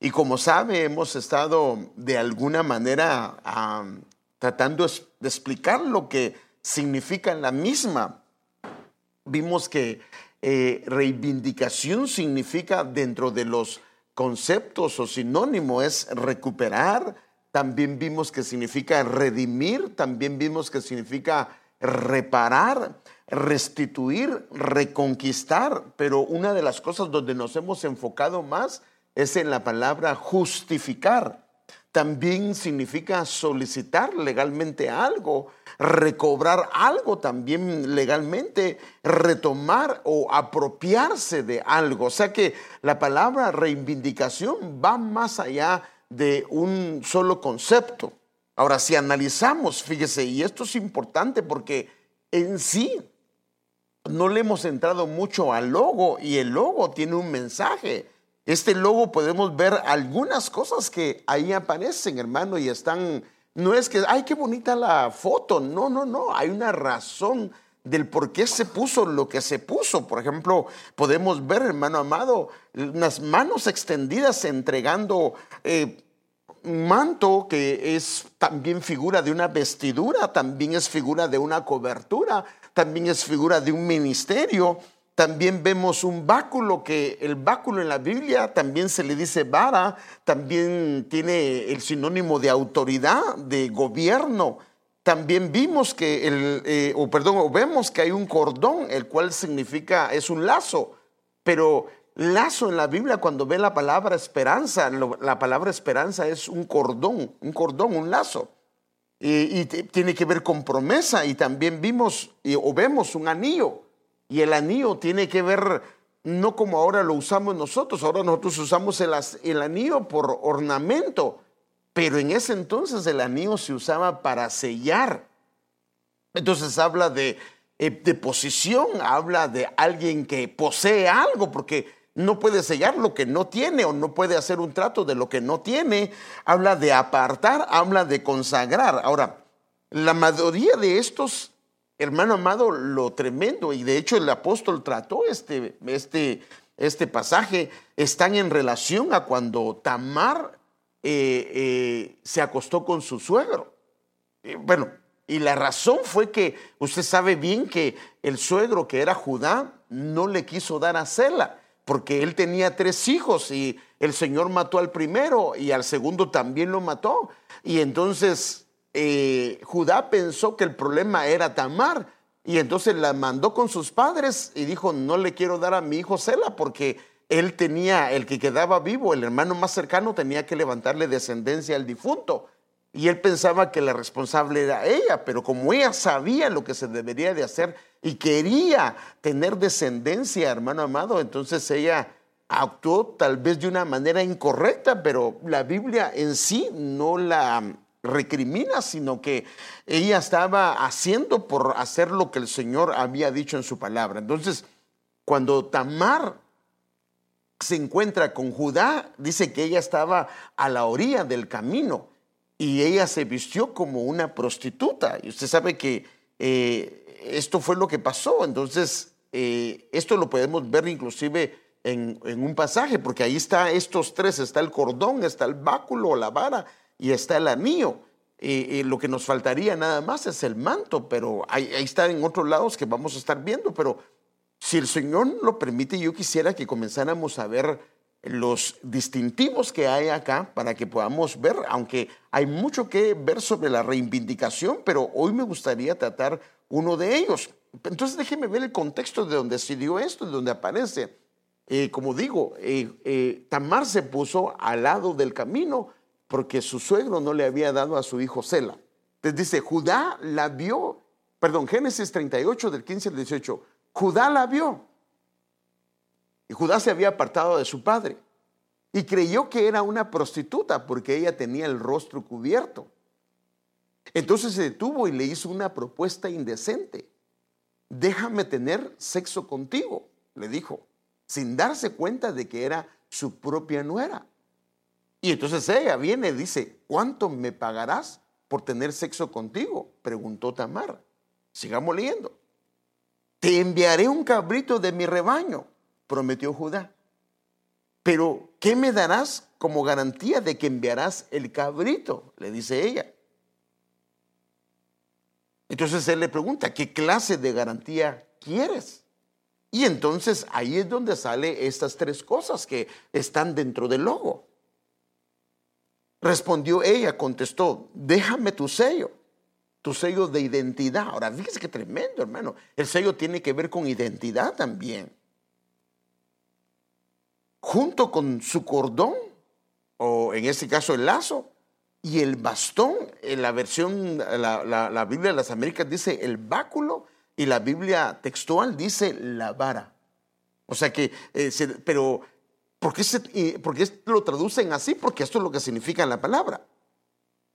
Y como sabe, hemos estado de alguna manera tratando de explicar lo que significa la misma. Vimos que eh, reivindicación significa dentro de los conceptos o sinónimo es recuperar, también vimos que significa redimir, también vimos que significa reparar, restituir, reconquistar, pero una de las cosas donde nos hemos enfocado más es en la palabra justificar. También significa solicitar legalmente algo, recobrar algo también legalmente, retomar o apropiarse de algo. O sea que la palabra reivindicación va más allá de un solo concepto. Ahora, si analizamos, fíjese, y esto es importante porque en sí no le hemos entrado mucho al logo y el logo tiene un mensaje. Este logo podemos ver algunas cosas que ahí aparecen, hermano, y están, no es que, ay, qué bonita la foto, no, no, no, hay una razón del por qué se puso lo que se puso. Por ejemplo, podemos ver, hermano amado, unas manos extendidas entregando eh, manto que es también figura de una vestidura, también es figura de una cobertura, también es figura de un ministerio. También vemos un báculo que el báculo en la Biblia también se le dice vara, también tiene el sinónimo de autoridad, de gobierno. También vimos que el, eh, o perdón, vemos que hay un cordón, el cual significa, es un lazo, pero Lazo en la Biblia, cuando ve la palabra esperanza, la palabra esperanza es un cordón, un cordón, un lazo. Y, tiene que ver con promesa. Y también vimos o vemos un anillo. Y el anillo tiene que ver no como ahora lo usamos nosotros. Ahora nosotros usamos el, el anillo por ornamento. Pero en ese entonces el anillo se usaba para sellar. Entonces habla de, eh, de posición, habla de alguien que posee algo, porque no puede sellar lo que no tiene o no puede hacer un trato de lo que no tiene. Habla de apartar, habla de consagrar. Ahora, la mayoría de estos, hermano amado, lo tremendo, y de hecho el apóstol trató este, este, este pasaje, están en relación a cuando Tamar eh, eh, se acostó con su suegro. bueno, y la razón fue que usted sabe bien que el suegro que era Judá no le quiso dar a Cela porque él tenía tres hijos y el Señor mató al primero y al segundo también lo mató. Y entonces eh, Judá pensó que el problema era Tamar y entonces la mandó con sus padres y dijo, no le quiero dar a mi hijo Sela porque él tenía, el que quedaba vivo, el hermano más cercano, tenía que levantarle descendencia al difunto. Y él pensaba que la responsable era ella, pero como ella sabía lo que se debería de hacer y quería tener descendencia, hermano amado, entonces ella actuó tal vez de una manera incorrecta, pero la Biblia en sí no la recrimina, sino que ella estaba haciendo por hacer lo que el Señor había dicho en su palabra. Entonces, cuando Tamar se encuentra con Judá, dice que ella estaba a la orilla del camino y ella se vistió como una prostituta. Y usted sabe que eh, esto fue lo que pasó. Entonces, eh, esto lo podemos ver inclusive en, un pasaje, porque ahí está estos tres, está el cordón, está el báculo, la vara y está el anillo. Eh, lo que nos faltaría nada más es el manto, pero ahí, ahí está en otros lados que vamos a estar viendo, pero si el Señor lo permite, yo quisiera que comenzáramos a ver los distintivos que hay acá para que podamos ver, aunque hay mucho que ver sobre la reivindicación, pero hoy me gustaría tratar uno de ellos. Entonces déjeme ver el contexto de donde se dio esto, de donde aparece. Eh, como digo, eh, eh, Tamar se puso al lado del camino porque su suegro no le había dado a su hijo Sela. Entonces dice, Judá la vio, perdón, Génesis 38 del 15 al 18, Judá la vio y Judá se había apartado de su padre y creyó que era una prostituta porque ella tenía el rostro cubierto. Entonces se detuvo y le hizo una propuesta indecente. Déjame tener sexo contigo, le dijo, sin darse cuenta de que era su propia nuera. Y entonces ella viene y dice, ¿cuánto me pagarás por tener sexo contigo? Preguntó Tamar. Sigamos leyendo. Te enviaré un cabrito de mi rebaño prometió Judá. pero ¿qué me darás como garantía de que enviarás el cabrito? Le dice ella. Entonces él le pregunta, ¿qué clase de garantía quieres? Y entonces ahí es donde sale estas tres cosas que están dentro del logo. Respondió ella, contestó, déjame tu sello, tu sello de identidad. Ahora, fíjese qué tremendo, hermano. El sello tiene que ver con identidad también. Junto con su cordón, o en este caso el lazo, y el bastón, en la versión, la, Biblia de las Américas dice el báculo y la Biblia textual dice la vara. O sea que, eh, pero ¿por qué, ¿por qué lo traducen así? Porque esto es lo que significa la palabra.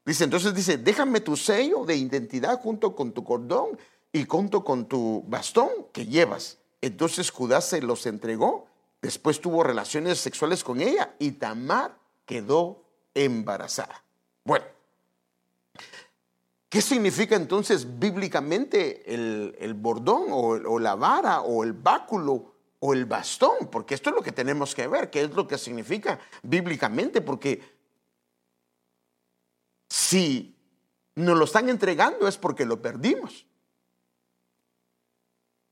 Dice, entonces dice, déjame tu sello de identidad junto con tu cordón y junto con tu bastón que llevas. Entonces Judá se los entregó, después tuvo relaciones sexuales con ella y Tamar quedó embarazada. Bueno, ¿qué significa entonces bíblicamente el, bordón o, la vara o el báculo o el bastón? Porque esto es lo que tenemos que ver, qué es lo que significa bíblicamente, porque si nos lo están entregando es porque lo perdimos.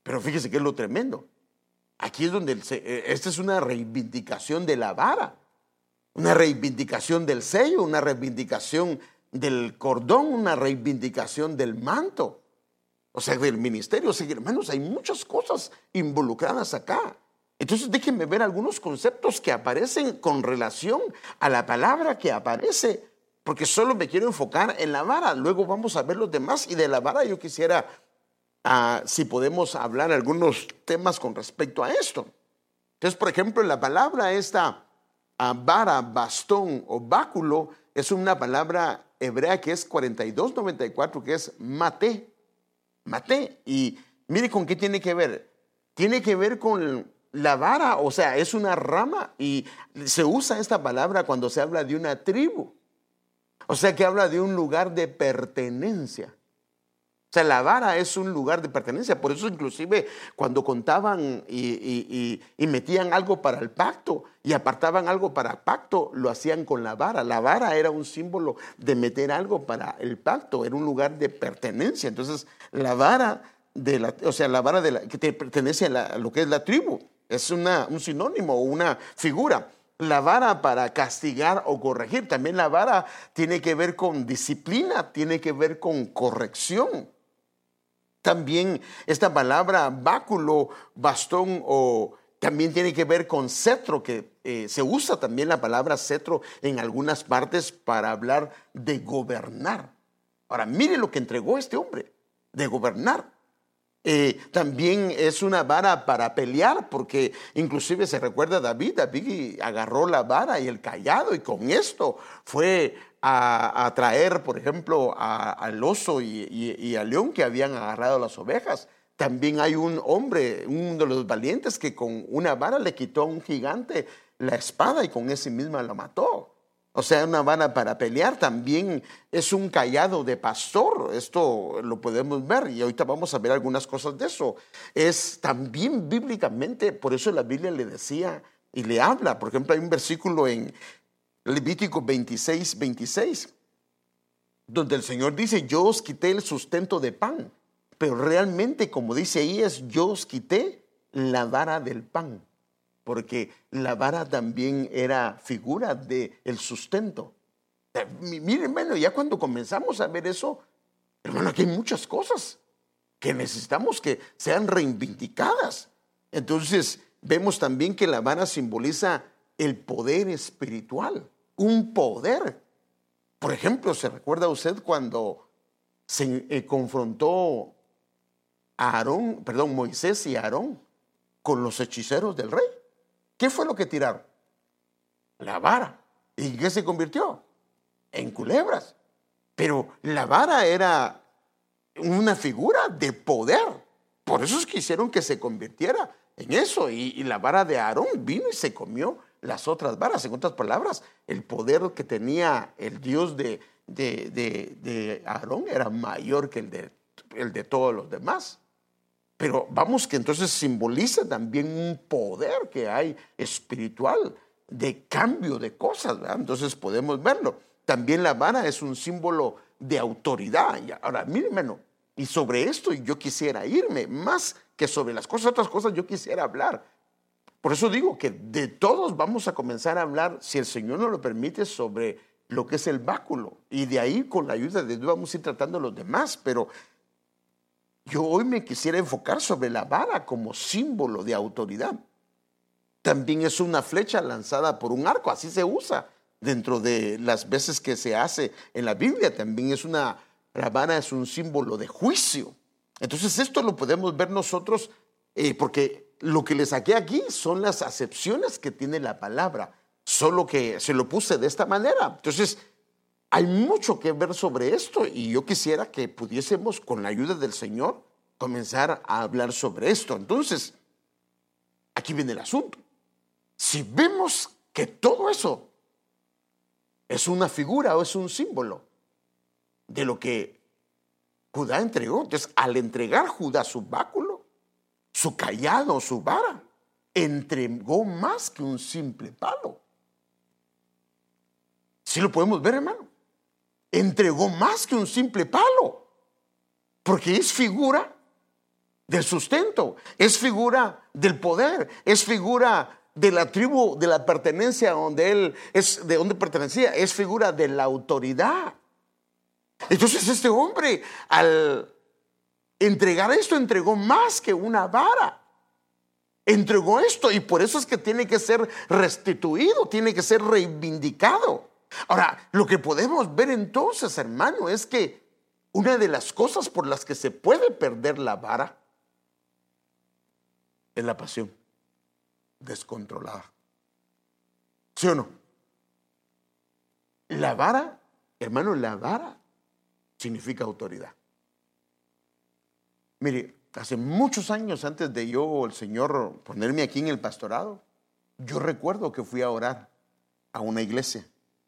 Pero fíjese que es lo tremendo. Aquí es donde, eh, esta es una reivindicación de la vara una reivindicación del sello, una reivindicación del cordón, una reivindicación del manto, o sea, del ministerio. O sea, hermanos, hay muchas cosas involucradas acá. Entonces déjenme ver algunos conceptos que aparecen con relación a la palabra que aparece, porque solo me quiero enfocar en la vara. Luego vamos a ver los demás y de la vara yo quisiera, si podemos hablar algunos temas con respecto a esto. Entonces, por ejemplo, la palabra esta vara, bastón o báculo es una palabra hebrea que es 4294, que es mate. Mate. Y mire con qué tiene que ver. Tiene que ver con la vara, o sea, es una rama y se usa esta palabra cuando se habla de una tribu. O sea, que habla de un lugar de pertenencia. O sea, la vara es un lugar de pertenencia. Por eso inclusive cuando contaban y, metían algo para el pacto y apartaban algo para el pacto, lo hacían con la vara. La vara era un símbolo de meter algo para el pacto, era un lugar de pertenencia. Entonces, la vara de la, o sea, la vara de la, que te pertenece a, lo que es la tribu, es una, un sinónimo o una figura. La vara para castigar o corregir. También la vara tiene que ver con disciplina, tiene que ver con corrección. También esta palabra báculo, bastón o también tiene que ver con cetro, que eh, se usa también la palabra cetro en algunas partes para hablar de gobernar. Ahora, mire lo que entregó este hombre, de gobernar. Eh, también es una vara para pelear, porque inclusive se recuerda a David, David agarró la vara y el callado y con esto fue a, traer, por ejemplo, al oso y, al león que habían agarrado las ovejas. También hay un hombre, uno de los valientes, que con una vara le quitó a un gigante la espada y con ese misma lo mató. O sea, una vara para pelear también es un callado de pastor. Esto lo podemos ver y ahorita vamos a ver algunas cosas de eso. Es también bíblicamente, por eso la Biblia le decía y le habla. Por ejemplo, hay un versículo en Levítico 26, 26, donde el Señor dice, yo os quité el sustento de pan, pero realmente, como dice ahí, es yo os quité la vara del pan, porque la vara también era figura del el sustento. Eh, Miren, hermano, ya cuando comenzamos a ver eso, hermano, aquí hay muchas cosas que necesitamos que sean reivindicadas. Entonces, vemos también que la vara simboliza el poder espiritual, un poder. Por ejemplo, ¿se recuerda usted cuando se eh, confrontó a Aarón, perdón, Moisés y Aarón con los hechiceros del rey? ¿Qué fue lo que tiraron? La vara. ¿Y qué se convirtió? En culebras. Pero la vara era una figura de poder. Por eso es que hicieron que se convirtiera en eso. Y, la vara de Aarón vino y se comió las otras varas. En otras palabras, el poder que tenía el Dios de, de, Aarón era mayor que el de, el de todos los demás. Pero vamos que entonces simboliza también un poder que hay espiritual. de cambio de cosas, entonces podemos verlo. También la vara es un símbolo de autoridad. Ahora, hermano, y sobre esto yo quisiera irme, más que sobre las cosas, otras cosas yo quisiera hablar. Por eso digo que de todos vamos a comenzar a hablar, si el Señor nos lo permite, sobre lo que es el báculo. Y de ahí, con la ayuda de Dios, vamos a ir tratando los demás. Pero yo hoy me quisiera enfocar sobre la vara como símbolo de autoridad. También es una flecha lanzada por un arco, así se usa dentro de las veces que se hace en la Biblia. También es una, la vara es un símbolo de juicio. Entonces esto lo podemos ver nosotros eh, porque lo que le saqué aquí son las acepciones que tiene la palabra, solo que se lo puse de esta manera. Entonces, hay mucho que ver sobre esto y yo quisiera que pudiésemos, con la ayuda del Señor, comenzar a hablar sobre esto. Entonces, aquí viene el asunto. Si vemos que todo eso es una figura o es un símbolo de lo que Judá entregó, entonces al entregar Judá su báculo, su callado, su vara, entregó más que un simple palo. Si lo podemos ver, hermano. Entregó más que un simple palo. Porque es figura del sustento, es figura del poder, es figura de la tribu, de la pertenencia donde él es, de donde pertenecía, es figura de la autoridad. Entonces este hombre al entregar esto, entregó más que una vara. Entregó esto y por eso es que tiene que ser restituido, tiene que ser reivindicado. Ahora, lo que podemos ver entonces, hermano, es que una de las cosas por las que se puede perder la vara es la pasión descontrolada. ¿Sí o no? La vara, hermano, la vara significa autoridad. Mire, hace muchos años antes de yo, el Señor, ponerme aquí en el pastorado, yo recuerdo que fui a orar a una iglesia.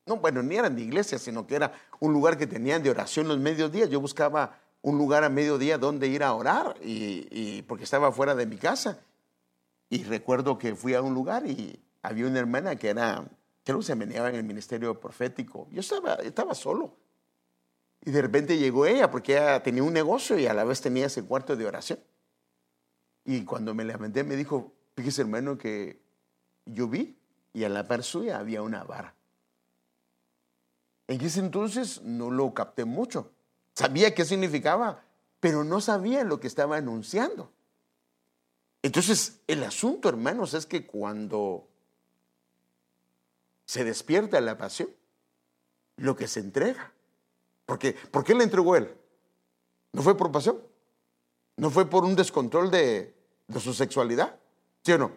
No, bueno, ni eran de iglesia, sino que era un lugar que tenían de oración los mediodías. Yo buscaba un lugar a mediodía donde ir a orar, y, porque estaba fuera de mi casa. Y recuerdo que fui a un lugar y había una hermana que era, creo que se meneaba en el ministerio profético. Yo estaba, estaba solo. Y de repente llegó ella porque ella tenía un negocio y a la vez tenía ese cuarto de oración. Y cuando me lamenté me dijo, fíjese hermano que yo vi y a la par suya había una vara. En ese entonces no lo capté mucho. Sabía qué significaba, pero no sabía lo que estaba anunciando. Entonces, el asunto, hermanos, es que cuando se despierta la pasión, lo que se entrega porque, ¿Por qué le entregó él? ¿No fue por pasión? ¿No fue por un descontrol de, su sexualidad? ¿Sí o no?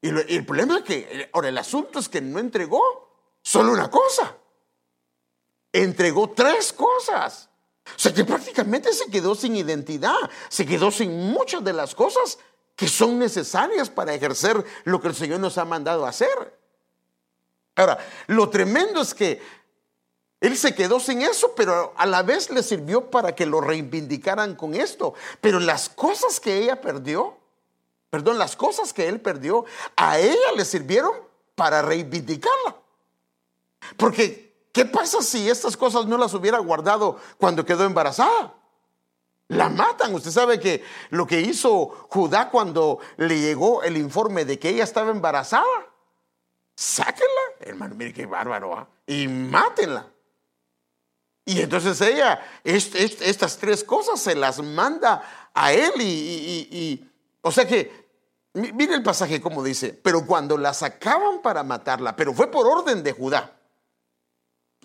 Y, el problema es que, ahora el asunto es que no entregó solo una cosa. Entregó tres cosas. O sea que prácticamente se quedó sin identidad, se quedó sin muchas de las cosas que son necesarias para ejercer lo que el Señor nos ha mandado hacer. Ahora, lo tremendo es que él se quedó sin eso, pero a la vez le sirvió para que lo reivindicaran con esto. Pero las cosas que ella perdió, perdón, las cosas que él perdió, a ella le sirvieron para reivindicarla. Porque, ¿qué pasa si estas cosas no las hubiera guardado cuando quedó embarazada? La matan. Usted sabe que lo que hizo Judá cuando le llegó el informe de que ella estaba embarazada, sáquenla, hermano, mire qué bárbaro, ¿ah? y mátenla. Y entonces ella, estas tres cosas se las manda a él y, o sea que, mire el pasaje como dice, pero cuando la sacaban para matarla, pero fue por orden de Judá,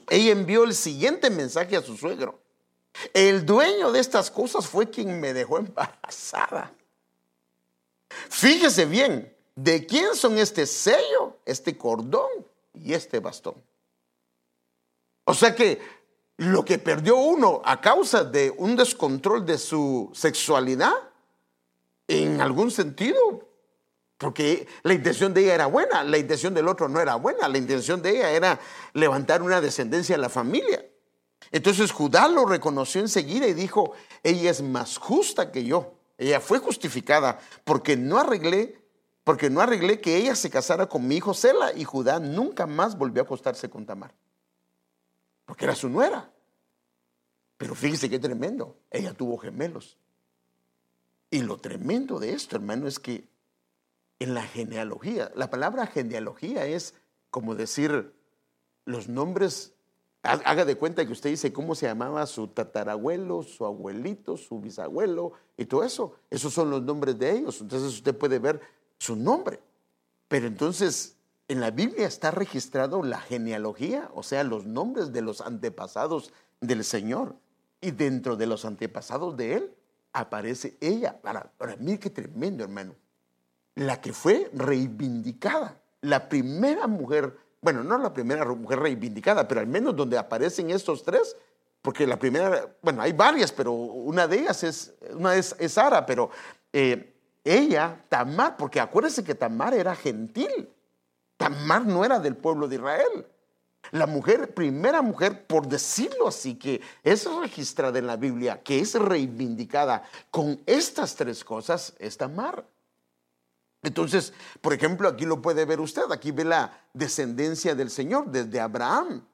ella envió el siguiente mensaje a su suegro. El dueño de estas cosas fue quien me dejó embarazada. Fíjese bien, ¿de quién son este sello, este cordón y este bastón? O sea que lo que perdió uno a causa de un descontrol de su sexualidad, en algún sentido, porque la intención de ella era buena, la intención del otro no era buena, la intención de ella era levantar una descendencia a la familia. Entonces Judá lo reconoció enseguida y dijo, ella es más justa que yo. Ella fue justificada porque no arreglé porque no arreglé que ella se casara con mi hijo Sela y Judá nunca más volvió a acostarse con Tamar. Porque era su nuera. Pero fíjese qué tremendo. Ella tuvo gemelos. Y lo tremendo de esto, hermano, es que en la genealogía, la palabra genealogía es como decir los nombres, haga de cuenta que usted dice cómo se llamaba su tatarabuelo, su abuelito, su bisabuelo y todo eso. Esos son los nombres de ellos. Entonces usted puede ver su nombre. Pero entonces en la Biblia está registrado la genealogía, o sea, los nombres de los antepasados del Señor. Y dentro de los antepasados de Él aparece ella. Para, mí qué tremendo, hermano. La que fue reivindicada, la primera mujer, bueno, no la primera mujer reivindicada, pero al menos donde aparecen estos tres, porque la primera, bueno, hay varias, pero una de ellas es, una es, Sara, pero eh, ella, Tamar, porque acuérdense que Tamar era gentil, Tamar no era del pueblo de Israel. La mujer, primera mujer, por decirlo así, que es registrada en la Biblia, que es reivindicada con estas tres cosas, es Tamar. Entonces, por ejemplo, aquí lo puede ver usted, aquí ve la descendencia del Señor desde Abraham,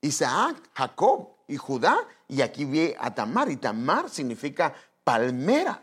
Isaac, Jacob y Judá, y aquí ve a Tamar, y Tamar significa palmera.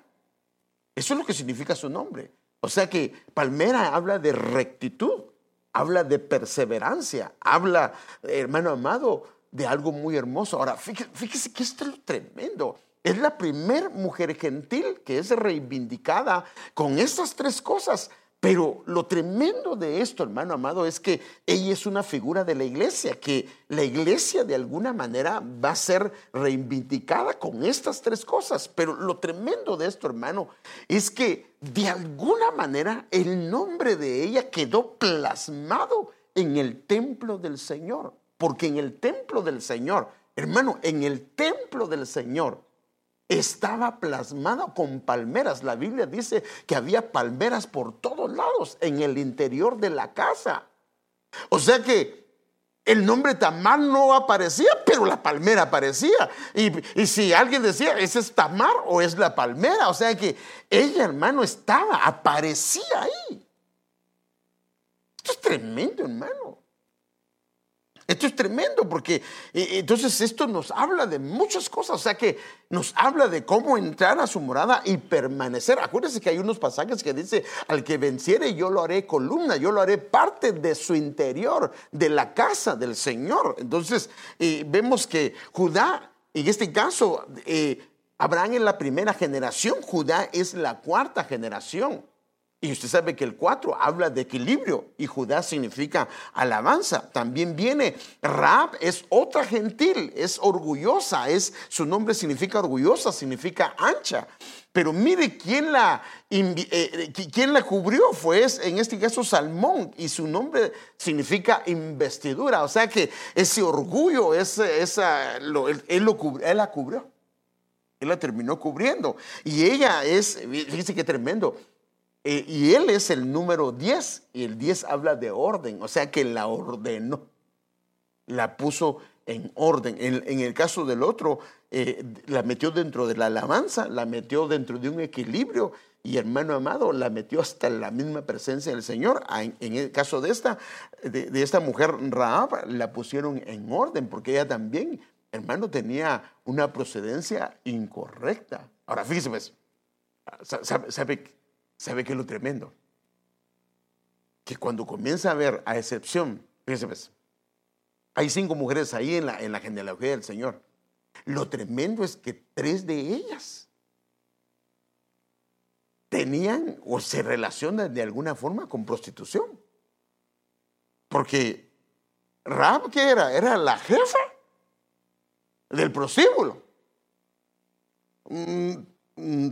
Eso es lo que significa su nombre. O sea que palmera habla de rectitud habla de perseverancia, habla, hermano amado, de algo muy hermoso. Ahora, fíjese, que esto es tremendo. Es la primera mujer gentil que es reivindicada con estas tres cosas. Pero lo tremendo de esto, hermano amado, es que ella es una figura de la iglesia, que la iglesia de alguna manera va a ser reivindicada con estas tres cosas. Pero lo tremendo de esto, hermano, es que de alguna manera el nombre de ella quedó plasmado en el templo del Señor. Porque en el templo del Señor, hermano, en el templo del Señor, estaba plasmada con palmeras. La Biblia dice que había palmeras por todos lados en el interior de la casa. O sea que el nombre Tamar no aparecía, pero la palmera aparecía. Y, y, si alguien decía, ¿ese es Tamar o es la palmera? O sea que ella, hermano, estaba, aparecía ahí. Esto es tremendo, hermano. Esto es tremendo porque entonces esto nos habla de muchas cosas, o sea que nos habla de cómo entrar a su morada y permanecer. Acuérdense que hay unos pasajes que dice, al que venciere yo lo haré columna, yo lo haré parte de su interior, de la casa del Señor. Entonces vemos que Judá, en este caso, eh, Abraham es la primera generación, Judá es la cuarta generación. Y usted sabe que el 4 habla de equilibrio y Judá significa alabanza. También viene Raab, es otra gentil, es orgullosa, es, su nombre significa orgullosa, significa ancha. Pero mire quién la, eh, quién la cubrió, fue en este caso Salmón, y su nombre significa investidura. O sea que ese orgullo, ese, esa, él, él la cubrió. Él la terminó cubriendo. Y ella es, fíjese qué tremendo eh, y él es el número 10 y el 10 habla de orden, o sea que la ordenó, la puso en orden. En, el caso del otro, eh, la metió dentro de la alabanza, la metió dentro de un equilibrio y hermano amado, la metió hasta la misma presencia del Señor. Ah, en, el caso de esta, de, esta mujer Raab, la pusieron en orden porque ella también, hermano, tenía una procedencia incorrecta. Ahora fíjese, pues, ¿sabe, sabe ¿Sabe qué es lo tremendo? Que cuando comienza a ver, a excepción, fíjese pues, hay cinco mujeres ahí en la, en la genealogía del Señor. Lo tremendo es que tres de ellas tenían o se relacionan de alguna forma con prostitución. Porque Rab, ¿qué era? Era la jefa del prostíbulo. Mm,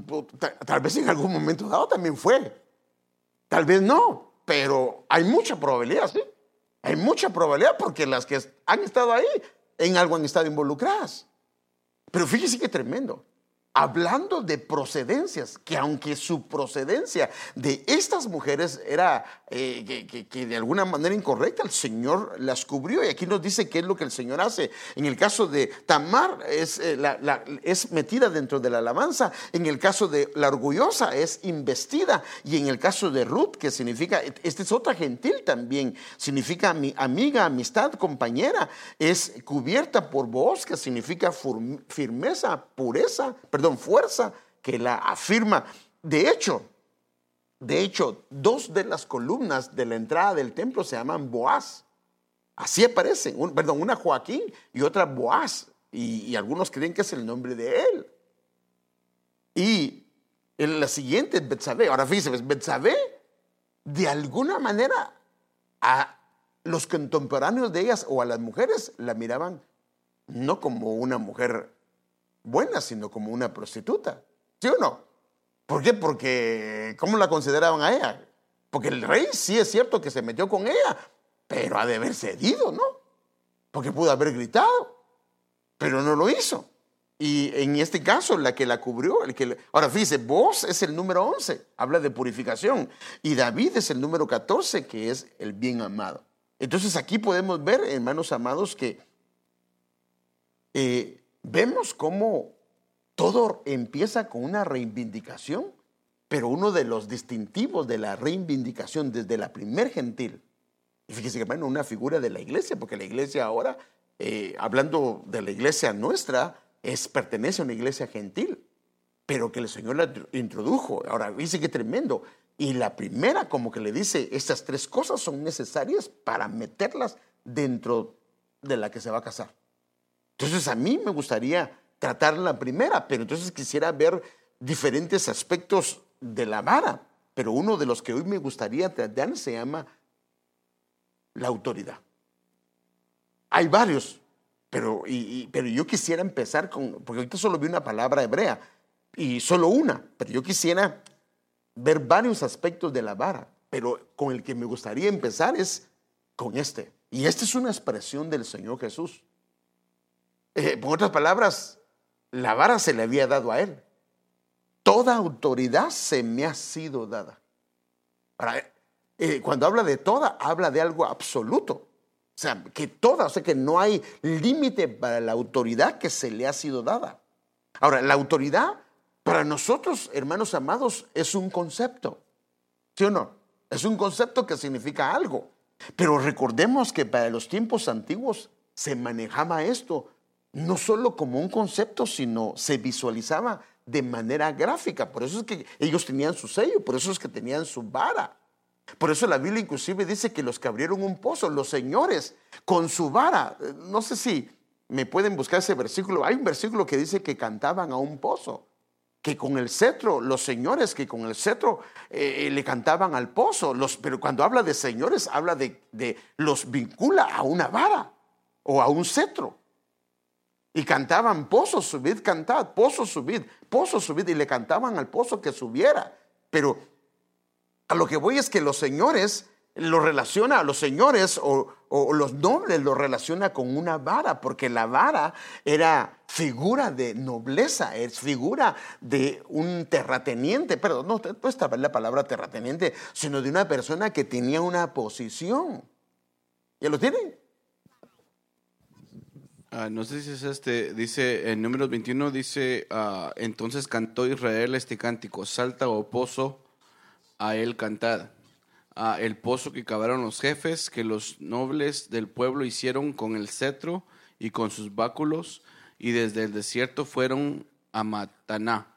tal vez en algún momento dado también fue. Tal vez no, pero hay mucha probabilidad, ¿sí? Hay mucha probabilidad porque las que han estado ahí en algo han estado involucradas. Pero fíjese qué tremendo. Hablando de procedencias, que aunque su procedencia de estas mujeres era eh, que, de alguna manera incorrecta, el Señor las cubrió. Y aquí nos dice qué es lo que el Señor hace. En el caso de Tamar es, eh, es metida dentro de la alabanza, en el caso de la orgullosa es investida, y en el caso de Ruth, que significa, esta es otra gentil también, significa mi amiga, amistad, compañera, es cubierta por voz, que significa firmeza, pureza, perdón, fuerza que la afirma. De hecho, de hecho, dos de las columnas de la entrada del templo se llaman Boaz. Así aparecen, perdón, una Joaquín y otra Boaz. Y, algunos creen que es el nombre de él. Y en la siguiente es Betsabé. Ahora fíjense, Betsabé, de alguna manera, a los contemporáneos de ellas o a las mujeres la miraban no como una mujer buena, sino como una prostituta. ¿Sí o no? ¿Por qué? Porque, ¿cómo la consideraban a ella? Porque el rey sí es cierto que se metió con ella, pero ha de haber cedido, ¿no? Porque pudo haber gritado, pero no lo hizo. Y en este caso, la que la cubrió, el que ahora fíjese, vos es el número 11, habla de purificación, y David es el número 14, que es el bien amado. Entonces aquí podemos ver, hermanos amados, que eh, vemos cómo todo empieza con una reivindicación, pero uno de los distintivos de la reivindicación desde la primer gentil, y fíjese que bueno, una figura de la iglesia, porque la iglesia ahora, eh, hablando de la iglesia nuestra, es, pertenece a una iglesia gentil, pero que el Señor la introdujo. Ahora, dice que tremendo. Y la primera como que le dice, estas tres cosas son necesarias para meterlas dentro de la que se va a casar. Entonces a mí me gustaría tratar la primera, pero entonces quisiera ver diferentes aspectos de la vara. Pero uno de los que hoy me gustaría tratar se llama la autoridad. Hay varios, pero, pero yo quisiera empezar con, porque ahorita solo vi una palabra hebrea y solo una, pero yo quisiera ver varios aspectos de la vara, pero con el que me gustaría empezar es con este. Y esta es una expresión del Señor Jesús. Eh, por otras palabras, la vara se le había dado a él. Toda autoridad se me ha sido dada. Eh, cuando habla de toda, habla de algo absoluto. O sea, que toda, o sea, que no hay límite para la autoridad que se le ha sido dada. Ahora, la autoridad para nosotros, hermanos amados, es un concepto. ¿Sí o no? Es un concepto que significa algo. Pero recordemos que para los tiempos antiguos se manejaba esto no solo como un concepto, sino se visualizaba de manera gráfica. Por eso es que ellos tenían su sello, por eso es que tenían su vara. Por eso la Biblia inclusive dice que los que abrieron un pozo, los señores, con su vara, no sé si me pueden buscar ese versículo, hay un versículo que dice que cantaban a un pozo, que con el cetro, los señores que con el cetro eh, le cantaban al pozo, los, pero cuando habla de señores, habla de, de los vincula a una vara o a un cetro. Y cantaban, pozo, subid, cantad, pozo, subid, pozo, subid. Y le cantaban al pozo que subiera. Pero a lo que voy es que los señores lo relaciona a los señores o, los nobles lo relaciona con una vara, porque la vara era figura de nobleza, es figura de un terrateniente, perdón, no, no está la palabra terrateniente, sino de una persona que tenía una posición. ¿Ya lo tienen? Ah, no sé si es este, dice en número 21, dice, ah, entonces cantó Israel este cántico, salta o pozo, a él cantad. Ah, el pozo que cavaron los jefes, que los nobles del pueblo hicieron con el cetro y con sus báculos, y desde el desierto fueron a Mataná.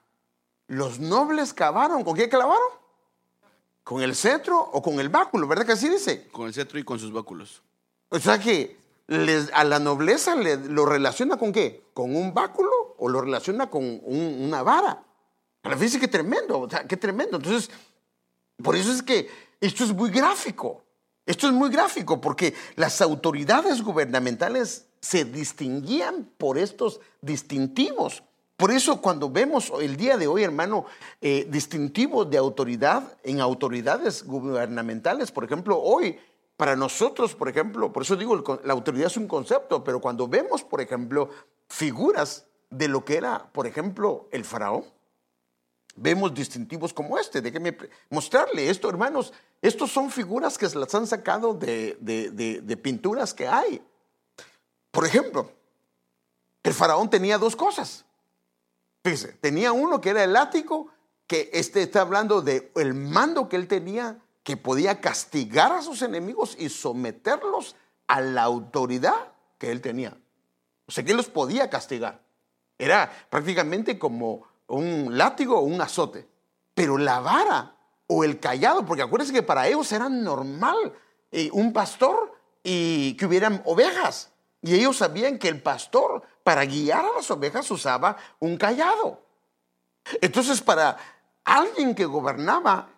Los nobles cavaron, ¿con qué clavaron? ¿Con el cetro o con el báculo? ¿Verdad que así dice? Con el cetro y con sus báculos. O sea que a la nobleza lo relaciona con qué? ¿Con un báculo o lo relaciona con una vara? Pero fíjense qué tremendo, o sea, qué tremendo. Entonces, por eso es que esto es muy gráfico. Esto es muy gráfico porque las autoridades gubernamentales se distinguían por estos distintivos. Por eso cuando vemos el día de hoy, hermano, eh, distintivos de autoridad en autoridades gubernamentales, por ejemplo, hoy para nosotros, por ejemplo, por eso digo, la autoridad es un concepto, pero cuando vemos, por ejemplo, figuras de lo que era, por ejemplo, el faraón. Vemos distintivos como este. Déjenme mostrarle esto, hermanos. Estos son figuras que se las han sacado de, pinturas que hay. Por ejemplo, el faraón tenía dos cosas. Fíjese, tenía uno que era el látigo, que este está hablando de el mando que él tenía, que podía castigar a sus enemigos y someterlos a la autoridad que él tenía. O sea, que él los podía castigar. Era prácticamente como un látigo o un azote. Pero la vara o el callado, porque acuérdense que para ellos era normal eh, un pastor y que hubieran ovejas. Y ellos sabían que el pastor para guiar a las ovejas usaba un callado. Entonces para alguien que gobernaba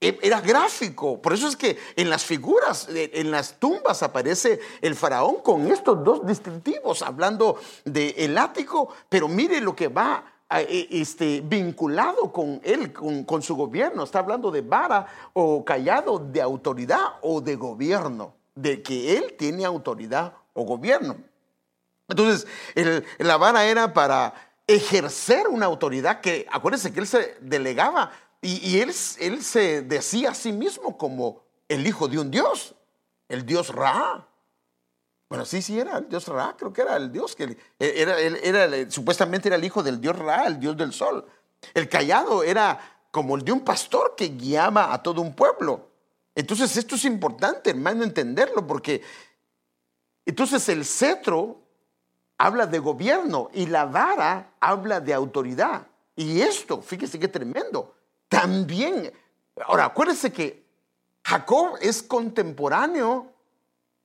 era gráfico. Por eso es que en las figuras, en las tumbas aparece el faraón con estos dos distintivos, hablando del el ático, pero mire lo que va e, este, vinculado con él, con, su gobierno. Está hablando de vara o callado de autoridad o de gobierno, de que él tiene autoridad o gobierno. Entonces, la vara era para ejercer una autoridad que, acuérdense que él se delegaba y, él, él, se decía a sí mismo como el hijo de un dios, el dios Ra. Bueno, sí, sí, era el dios Ra, creo que era el dios que era, era, supuestamente era el hijo del dios Ra, el dios del sol. El callado era como el de un pastor que guiaba a todo un pueblo. Entonces esto es importante, hermano, entenderlo, porque entonces el cetro habla de gobierno y la vara habla de autoridad. Y esto, fíjese qué tremendo. También, ahora acuérdense que Jacob es contemporáneo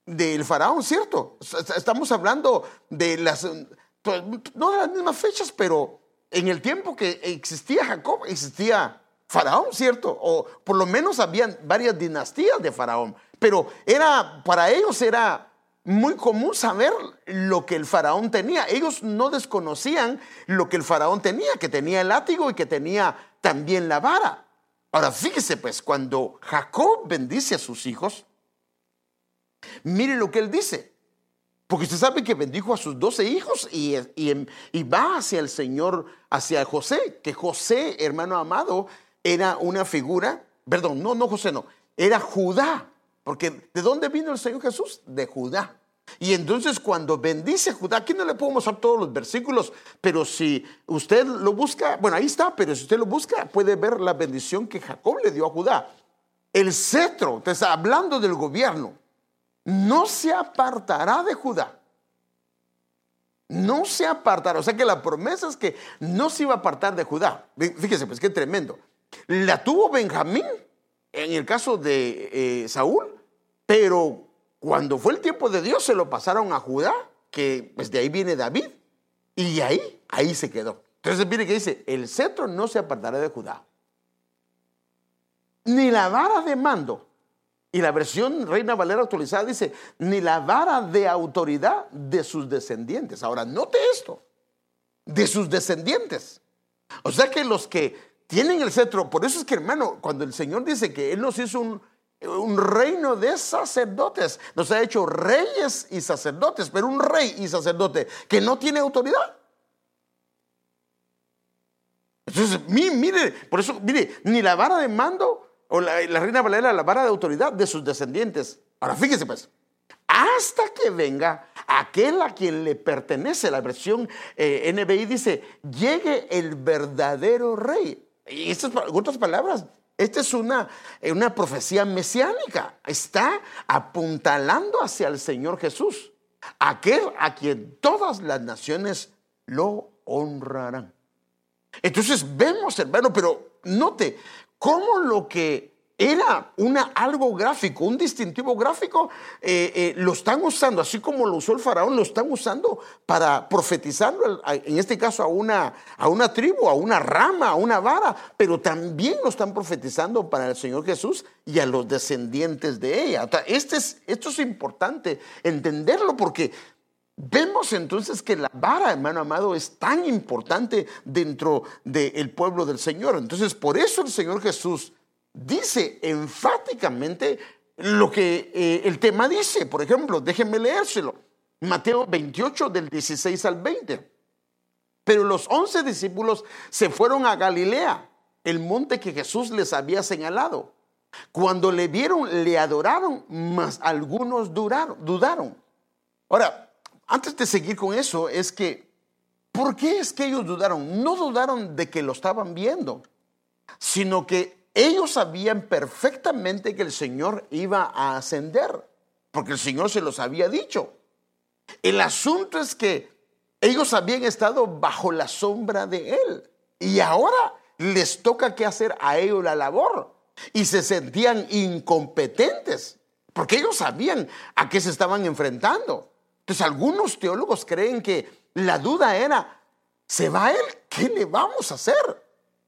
del faraón, ¿cierto? Estamos hablando de las, no de las mismas fechas, pero en el tiempo que existía Jacob, existía faraón, ¿cierto? O por lo menos habían varias dinastías de faraón, pero era, para ellos era muy común saber lo que el faraón tenía. Ellos no desconocían lo que el faraón tenía, que tenía el látigo y que tenía también la vara. Ahora fíjese pues, cuando Jacob bendice a sus hijos, mire lo que él dice. Porque usted sabe que bendijo a sus doce hijos y, y, va hacia el Señor, hacia José, que José, hermano amado, era una figura, perdón, no, no José, no, era Judá. Porque ¿de dónde vino el Señor Jesús? De Judá. Y entonces cuando bendice Judá, aquí no le puedo mostrar todos los versículos, pero si usted lo busca, bueno, ahí está, pero si usted lo busca, puede ver la bendición que Jacob le dio a Judá. El cetro, te está hablando del gobierno, no se apartará de Judá. No se apartará. O sea que la promesa es que no se iba a apartar de Judá. Fíjese, pues qué tremendo. La tuvo Benjamín en el caso de eh, Saúl, pero cuando fue el tiempo de Dios, se lo pasaron a Judá, que pues de ahí viene David, y ahí, ahí se quedó. Entonces mire que dice, el cetro no se apartará de Judá, ni la vara de mando. Y la versión Reina Valera actualizada dice, ni la vara de autoridad de sus descendientes. Ahora, note esto, de sus descendientes. O sea que los que tienen el cetro, por eso es que hermano, cuando el Señor dice que Él nos hizo un, un reino de sacerdotes. Nos ha hecho reyes y sacerdotes, pero un rey y sacerdote que no tiene autoridad. Entonces, mire, por eso, mire, ni la vara de mando o la, reina Valera, la vara de autoridad de sus descendientes. Ahora, fíjese pues, hasta que venga aquel a quien le pertenece, la versión eh, NBI dice, llegue el verdadero rey. Y estas, otras palabras, esta es una, eh, una profecía mesiánica. Está apuntalando hacia el Señor Jesús, aquel a quien todas las naciones lo honrarán. Entonces vemos, hermano, pero note cómo lo que era una, algo gráfico, un distintivo gráfico, eh, eh, lo están usando, así como lo usó el faraón, lo están usando para profetizarlo, en este caso a una, a una tribu, a una rama, a una vara, pero también lo están profetizando para el Señor Jesús y a los descendientes de ella. Este es, esto es importante entenderlo porque Vemos entonces que la vara, hermano amado, es tan importante dentro del pueblo del Señor. Entonces, por eso el Señor Jesús dice enfáticamente lo que eh, el tema dice. Por ejemplo, déjenme leérselo. Mateo 28 del 16 al 20. Pero los once discípulos se fueron a Galilea, el monte que Jesús les había señalado. Cuando le vieron, le adoraron, mas algunos dudaron. Ahora, antes de seguir con eso, es que, ¿por qué es que ellos dudaron? No dudaron de que lo estaban viendo, sino que ellos sabían perfectamente que el Señor iba a ascender, porque el Señor se los había dicho. El asunto es que ellos habían estado bajo la sombra de Él y ahora les toca que hacer a ellos la labor y se sentían incompetentes porque ellos sabían a qué se estaban enfrentando. Entonces algunos teólogos creen que la duda era, ¿se va Él? ¿Qué le vamos a hacer?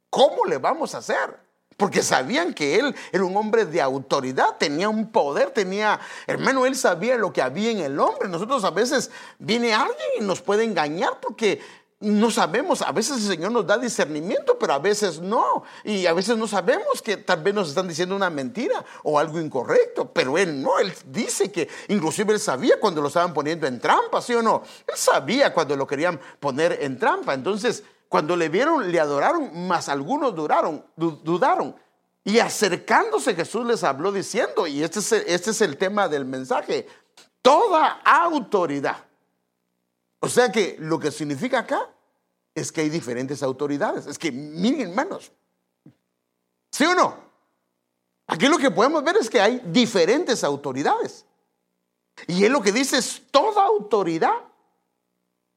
¿Cómo le vamos a hacer? Porque sabían que él era un hombre de autoridad, tenía un poder, tenía, hermano, él sabía lo que había en el hombre. Nosotros a veces viene alguien y nos puede engañar porque no sabemos, a veces el Señor nos da discernimiento, pero a veces no. Y a veces no sabemos que tal vez nos están diciendo una mentira o algo incorrecto, pero Él no, Él dice que inclusive Él sabía cuando lo estaban poniendo en trampa, ¿sí o no? Él sabía cuando lo querían poner en trampa. Entonces, cuando le vieron, le adoraron, mas algunos dudaron. Y acercándose Jesús les habló diciendo, y este es, este es el tema del mensaje, toda autoridad. O sea que lo que significa acá es que hay diferentes autoridades. Es que, miren hermanos, ¿sí o no? Aquí lo que podemos ver es que hay diferentes autoridades. Y él lo que dice es, toda autoridad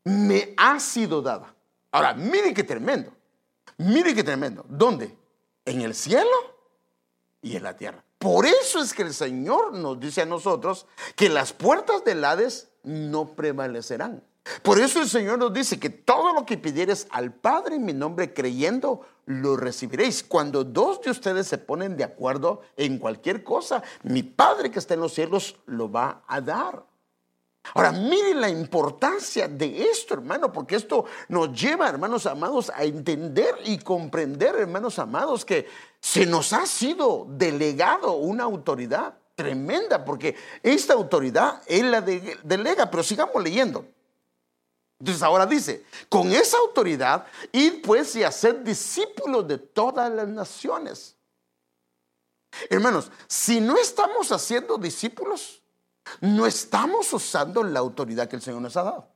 me ha sido dada. Ahora, mire qué tremendo. Mire qué tremendo. ¿Dónde? En el cielo y en la tierra. Por eso es que el Señor nos dice a nosotros que las puertas del Hades no prevalecerán. Por eso el Señor nos dice que todo lo que pidieres al Padre en mi nombre creyendo, lo recibiréis. Cuando dos de ustedes se ponen de acuerdo en cualquier cosa, mi Padre que está en los cielos lo va a dar. Ahora, miren la importancia de esto, hermano, porque esto nos lleva, hermanos amados, a entender y comprender, hermanos amados, que se nos ha sido delegado una autoridad tremenda, porque esta autoridad Él la delega, pero sigamos leyendo. Entonces ahora dice, con esa autoridad, ir pues y hacer discípulos de todas las naciones. Hermanos, si no estamos haciendo discípulos, no estamos usando la autoridad que el Señor nos ha dado.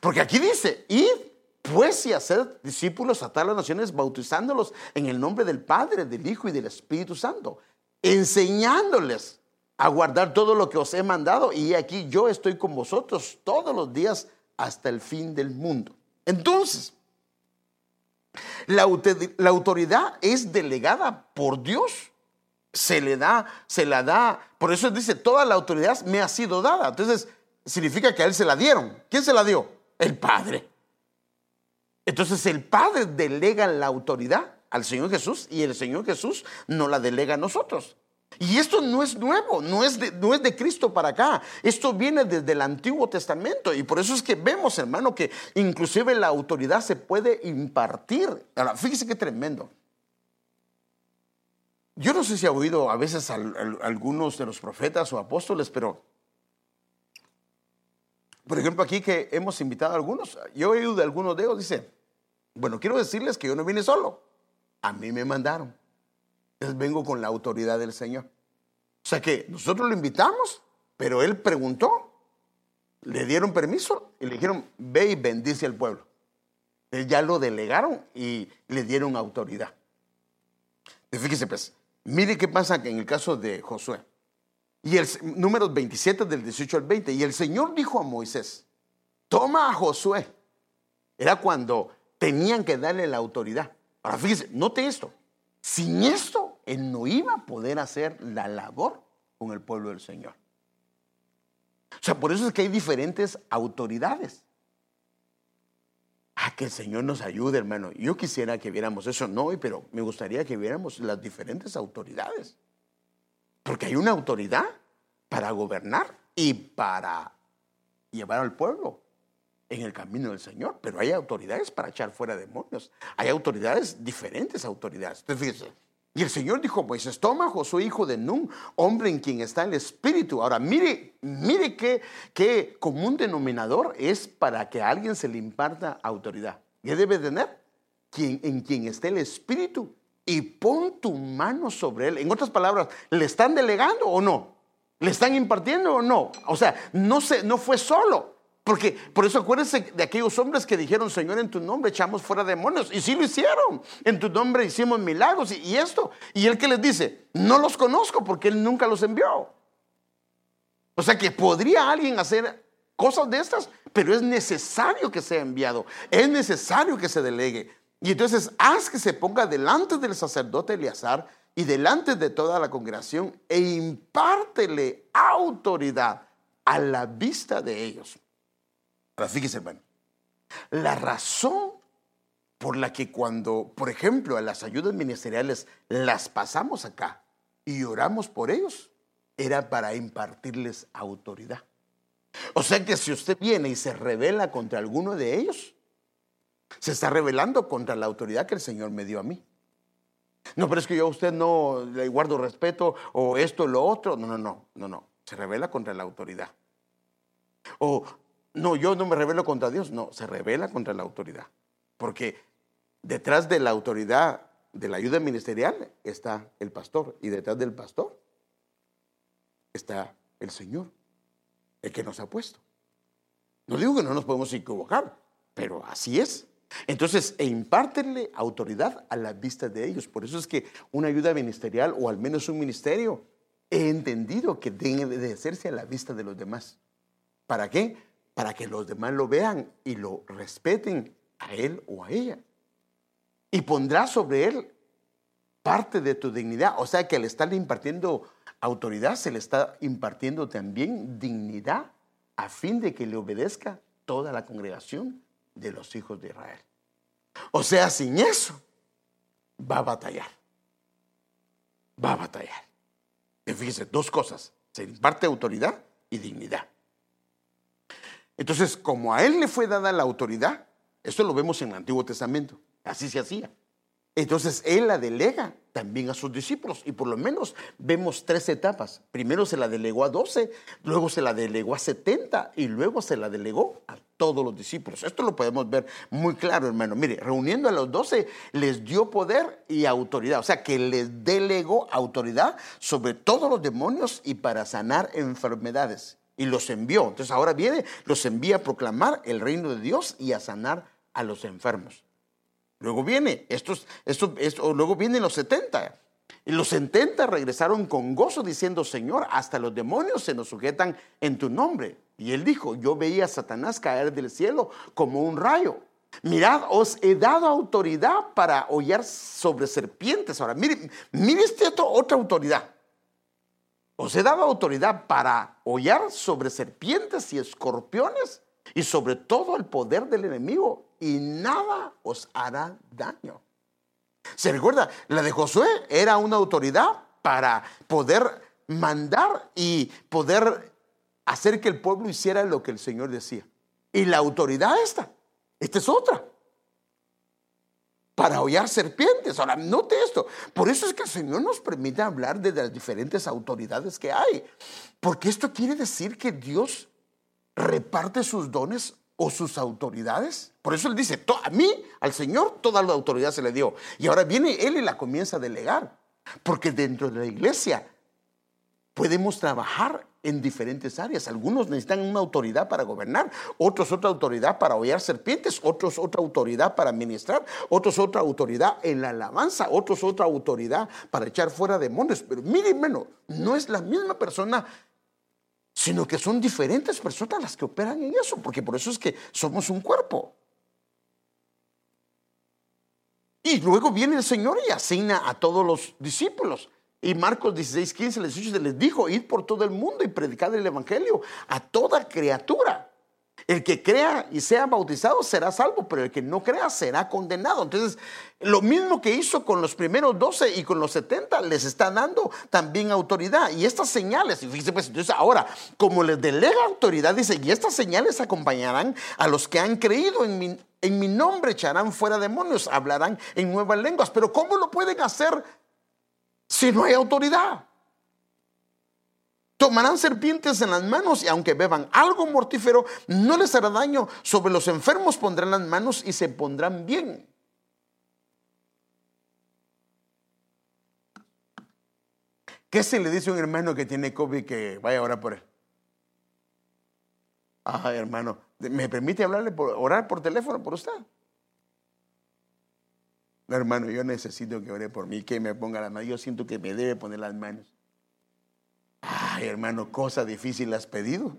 Porque aquí dice, id pues y hacer discípulos a todas las naciones, bautizándolos en el nombre del Padre, del Hijo y del Espíritu Santo, enseñándoles a guardar todo lo que os he mandado. Y aquí yo estoy con vosotros todos los días hasta el fin del mundo. Entonces, la, la autoridad es delegada por Dios se le da, se la da. Por eso dice, toda la autoridad me ha sido dada. Entonces, significa que a él se la dieron. ¿Quién se la dio? El Padre. Entonces, el Padre delega la autoridad al Señor Jesús y el Señor Jesús no la delega a nosotros. Y esto no es nuevo, no es, de, no es de Cristo para acá. Esto viene desde el Antiguo Testamento. Y por eso es que vemos, hermano, que inclusive la autoridad se puede impartir. Ahora, fíjese qué tremendo. Yo no sé si ha oído a veces a, algunos de los profetas o apóstoles, pero por ejemplo aquí que hemos invitado a algunos, yo he oído de algunos de ellos, dice, bueno, quiero decirles que yo no vine solo, a mí me mandaron. Entonces vengo con la autoridad del Señor. O sea que nosotros lo invitamos, pero él preguntó, le dieron permiso y le dijeron, ve y bendice al pueblo. Él ya lo delegaron y le dieron autoridad. Y fíjese pues, Mire qué pasa en el caso de Josué. Y el número 27 del 18 al 20. Y el Señor dijo a Moisés, toma a Josué. Era cuando tenían que darle la autoridad. Ahora fíjese, note esto. Sin esto, él no iba a poder hacer la labor con el pueblo del Señor. O sea, por eso es que hay diferentes autoridades. Ah, que el Señor nos ayude, hermano. Yo quisiera que viéramos eso, no, pero me gustaría que viéramos las diferentes autoridades. Porque hay una autoridad para gobernar y para llevar al pueblo en el camino del Señor, pero hay autoridades para echar fuera demonios. Hay autoridades, diferentes autoridades. Entonces, fíjese, y el Señor dijo pues toma Josué, hijo de Nun, hombre en quien está el Espíritu. Ahora, mire, mire qué, qué común denominador es para que a alguien se le imparta autoridad. ¿Qué debe tener? Quien, en quien esté el Espíritu y pon tu mano sobre él. En otras palabras, ¿le están delegando o no? ¿Le están impartiendo o no? O sea, no, se, no fue solo. Porque por eso acuérdense de aquellos hombres que dijeron, Señor, en tu nombre echamos fuera demonios. Y sí lo hicieron. En tu nombre hicimos milagros y, y esto. Y él que les dice, no los conozco porque él nunca los envió. O sea que podría alguien hacer cosas de estas, pero es necesario que sea enviado. Es necesario que se delegue. Y entonces haz que se ponga delante del sacerdote Eleazar y delante de toda la congregación e impártele autoridad a la vista de ellos. Ahora fíjese, hermano, la razón por la que cuando, por ejemplo, a las ayudas ministeriales las pasamos acá y oramos por ellos, era para impartirles autoridad. O sea que si usted viene y se revela contra alguno de ellos, se está rebelando contra la autoridad que el Señor me dio a mí. No, pero es que yo a usted no le guardo respeto o esto o lo otro. No, no, no, no, no. Se revela contra la autoridad. O no, yo no me revelo contra Dios. No, se revela contra la autoridad. Porque detrás de la autoridad de la ayuda ministerial está el pastor y detrás del pastor está el Señor, el que nos ha puesto. No digo que no nos podemos equivocar, pero así es. Entonces, e impártenle autoridad a la vista de ellos. Por eso es que una ayuda ministerial, o al menos un ministerio, he entendido que debe de hacerse a la vista de los demás. ¿Para qué? Para que los demás lo vean y lo respeten a él o a ella. Y pondrá sobre él parte de tu dignidad. O sea que al estarle impartiendo autoridad, se le está impartiendo también dignidad a fin de que le obedezca toda la congregación de los hijos de Israel. O sea, sin eso, va a batallar. Va a batallar. Y fíjese, dos cosas. Se imparte autoridad y dignidad. Entonces, como a él le fue dada la autoridad, esto lo vemos en el Antiguo Testamento, así se hacía. Entonces él la delega también a sus discípulos y por lo menos vemos tres etapas. Primero se la delegó a 12, luego se la delegó a 70 y luego se la delegó a todos los discípulos. Esto lo podemos ver muy claro, hermano. Mire, reuniendo a los 12 les dio poder y autoridad, o sea que les delegó autoridad sobre todos los demonios y para sanar enfermedades. Y los envió. Entonces ahora viene, los envía a proclamar el reino de Dios y a sanar a los enfermos. Luego viene, estos, esto, esto, luego vienen los 70. Y los 70 regresaron con gozo diciendo, Señor, hasta los demonios se nos sujetan en tu nombre. Y él dijo, yo veía a Satanás caer del cielo como un rayo. Mirad, os he dado autoridad para hollar sobre serpientes. Ahora, mire, mire este otra autoridad. Os he dado autoridad para hollar sobre serpientes y escorpiones y sobre todo el poder del enemigo y nada os hará daño. ¿Se recuerda? La de Josué era una autoridad para poder mandar y poder hacer que el pueblo hiciera lo que el Señor decía. Y la autoridad esta, esta es otra. Para hollar serpientes. Ahora, note esto. Por eso es que el Señor nos permite hablar de las diferentes autoridades que hay. Porque esto quiere decir que Dios reparte sus dones o sus autoridades. Por eso él dice, a mí, al Señor, toda la autoridad se le dio. Y ahora viene él y la comienza a delegar. Porque dentro de la iglesia podemos trabajar en diferentes áreas. Algunos necesitan una autoridad para gobernar, otros otra autoridad para hollar serpientes, otros otra autoridad para administrar, otros otra autoridad en la alabanza, otros otra autoridad para echar fuera demonios. Pero miren, menos, no es la misma persona sino que son diferentes personas las que operan en eso, porque por eso es que somos un cuerpo. Y luego viene el Señor y asigna a todos los discípulos. Y Marcos 16, 15, les dijo, id por todo el mundo y predicad el Evangelio a toda criatura. El que crea y sea bautizado será salvo, pero el que no crea será condenado. Entonces, lo mismo que hizo con los primeros 12 y con los 70, les está dando también autoridad. Y estas señales, y fíjense pues, entonces ahora, como les delega autoridad, dice, y estas señales acompañarán a los que han creído en mi, en mi nombre, echarán fuera demonios, hablarán en nuevas lenguas. Pero ¿cómo lo pueden hacer si no hay autoridad? Tomarán serpientes en las manos y aunque beban algo mortífero, no les hará daño. Sobre los enfermos pondrán las manos y se pondrán bien. ¿Qué se le dice a un hermano que tiene COVID que vaya a orar por él? Ah, hermano, ¿me permite hablarle por, orar por teléfono por usted? No, hermano, yo necesito que ore por mí, que me ponga las manos. Yo siento que me debe poner las manos. Ay, hermano, cosa difícil has pedido.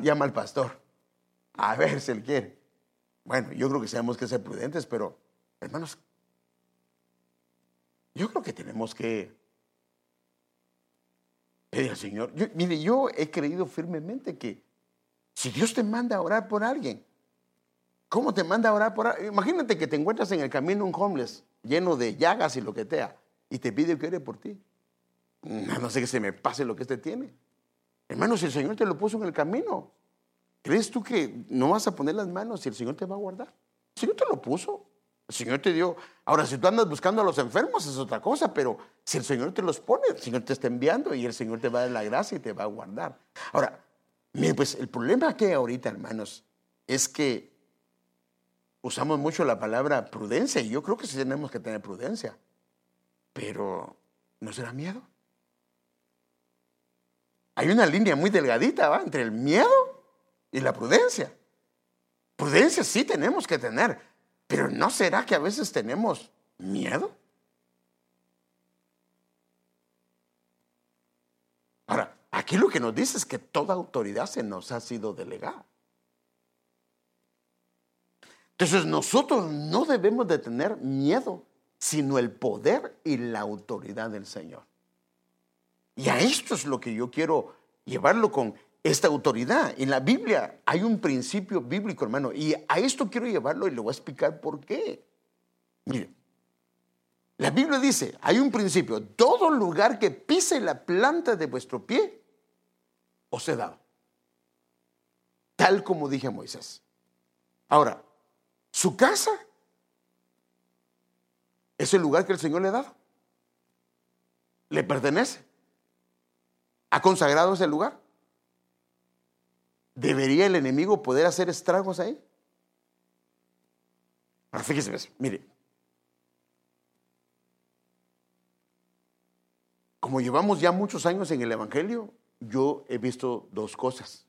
Llama al pastor. A ver si él quiere. Bueno, yo creo que tenemos que ser prudentes, pero, hermanos, yo creo que tenemos que pedir al Señor. mire, yo he creído firmemente que si Dios te manda a orar por alguien, ¿cómo te manda a orar por alguien? Imagínate que te encuentras en el camino un homeless lleno de llagas y lo que sea, y te pide que ore por ti. No sé que se me pase lo que este tiene. Hermano, si el Señor te lo puso en el camino, ¿crees tú que no vas a poner las manos y el Señor te va a guardar? El Señor te lo puso. El Señor te dio. Ahora, si tú andas buscando a los enfermos, es otra cosa, pero si el Señor te los pone, el Señor te está enviando y el Señor te va a dar la gracia y te va a guardar. Ahora, miren, pues el problema que hay ahorita, hermanos, es que usamos mucho la palabra prudencia y yo creo que sí tenemos que tener prudencia, pero ¿no será miedo? Hay una línea muy delgadita ¿va? entre el miedo y la prudencia. Prudencia sí tenemos que tener, pero ¿no será que a veces tenemos miedo? Ahora, aquí lo que nos dice es que toda autoridad se nos ha sido delegada. Entonces nosotros no debemos de tener miedo, sino el poder y la autoridad del Señor. Y a esto es lo que yo quiero llevarlo con esta autoridad. En la Biblia hay un principio bíblico, hermano, y a esto quiero llevarlo y le voy a explicar por qué. Mire, la Biblia dice, hay un principio, todo lugar que pise la planta de vuestro pie, os he dado. Tal como dije a Moisés. Ahora, su casa es el lugar que el Señor le ha dado. Le pertenece. ¿Ha consagrado ese lugar? ¿Debería el enemigo poder hacer estragos ahí? Ahora fíjese, mire. Como llevamos ya muchos años en el Evangelio, yo he visto dos cosas.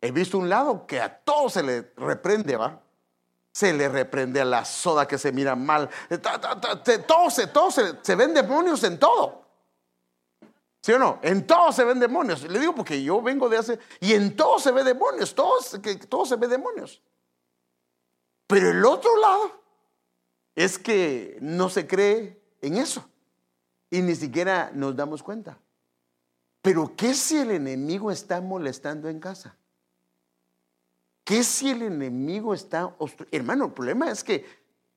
He visto un lado que a todo se le reprende, ¿va? Se le reprende a la soda que se mira mal. Todo, se, todo se, se ven demonios en todo. ¿Sí o no? En todo se ven demonios. Le digo porque yo vengo de hace... Y en todo se ve demonios. Todo, todo se ve demonios. Pero el otro lado es que no se cree en eso. Y ni siquiera nos damos cuenta. Pero ¿qué si el enemigo está molestando en casa? ¿Qué si el enemigo está... Hermano, el problema es que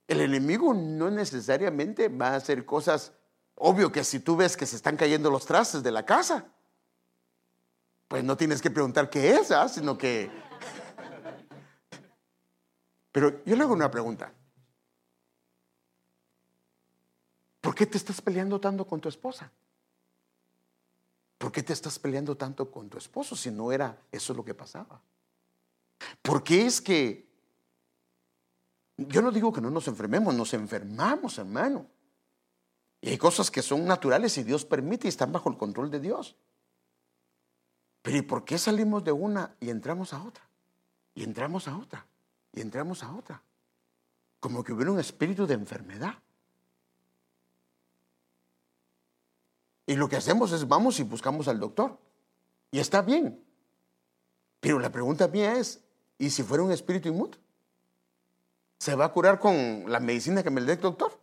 el enemigo no necesariamente va a hacer cosas Obvio que si tú ves que se están cayendo los trastes de la casa, pues no tienes que preguntar qué es, ¿ah? sino que... Pero yo le hago una pregunta. ¿Por qué te estás peleando tanto con tu esposa? ¿Por qué te estás peleando tanto con tu esposo si no era eso lo que pasaba? ¿Por qué es que... Yo no digo que no nos enfermemos, nos enfermamos, hermano. Y hay cosas que son naturales y Dios permite y están bajo el control de Dios. Pero ¿y por qué salimos de una y entramos a otra? Y entramos a otra. Y entramos a otra. Como que hubiera un espíritu de enfermedad. Y lo que hacemos es vamos y buscamos al doctor. Y está bien. Pero la pregunta mía es, ¿y si fuera un espíritu inmundo? ¿Se va a curar con la medicina que me dé el doctor?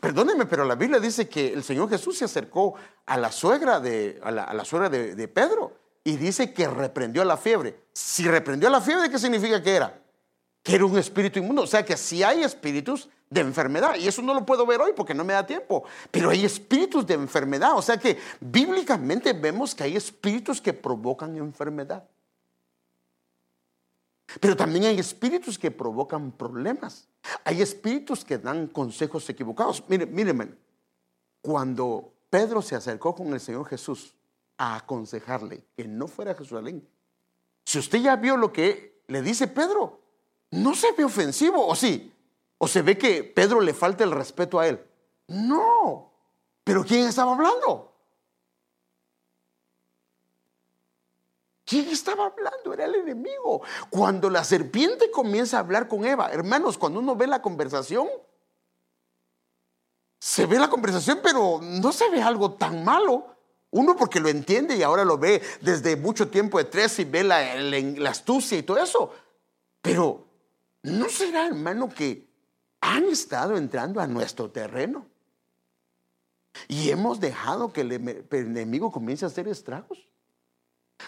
Perdóneme, pero la Biblia dice que el Señor Jesús se acercó a la suegra de, a la, suegra de, Pedro y dice que reprendió la fiebre. Si reprendió la fiebre, ¿qué significa que era? Que era un espíritu inmundo. O sea que si hay espíritus de enfermedad, y eso no lo puedo ver hoy porque no me da tiempo, pero hay espíritus de enfermedad. O sea que bíblicamente vemos que hay espíritus que provocan enfermedad. Pero también hay espíritus que provocan problemas. Hay espíritus que dan consejos equivocados. Miren, mírenme, cuando Pedro se acercó con el Señor Jesús a aconsejarle que no fuera a Jerusalén. Si usted ya vio lo que le dice Pedro, no se ve ofensivo, ¿o sí? ¿O se ve que Pedro le falta el respeto a él? No. ¿Pero quién estaba hablando? ¿Quién estaba hablando? Era el enemigo. Cuando la serpiente comienza a hablar con Eva, hermanos, cuando uno ve la conversación, se ve la conversación, pero no se ve algo tan malo. Uno porque lo entiende y ahora lo ve desde mucho tiempo detrás y ve la, la astucia y todo eso. Pero ¿no será, hermano, que han estado entrando a nuestro terreno? Y hemos dejado que el enemigo comience a hacer estragos.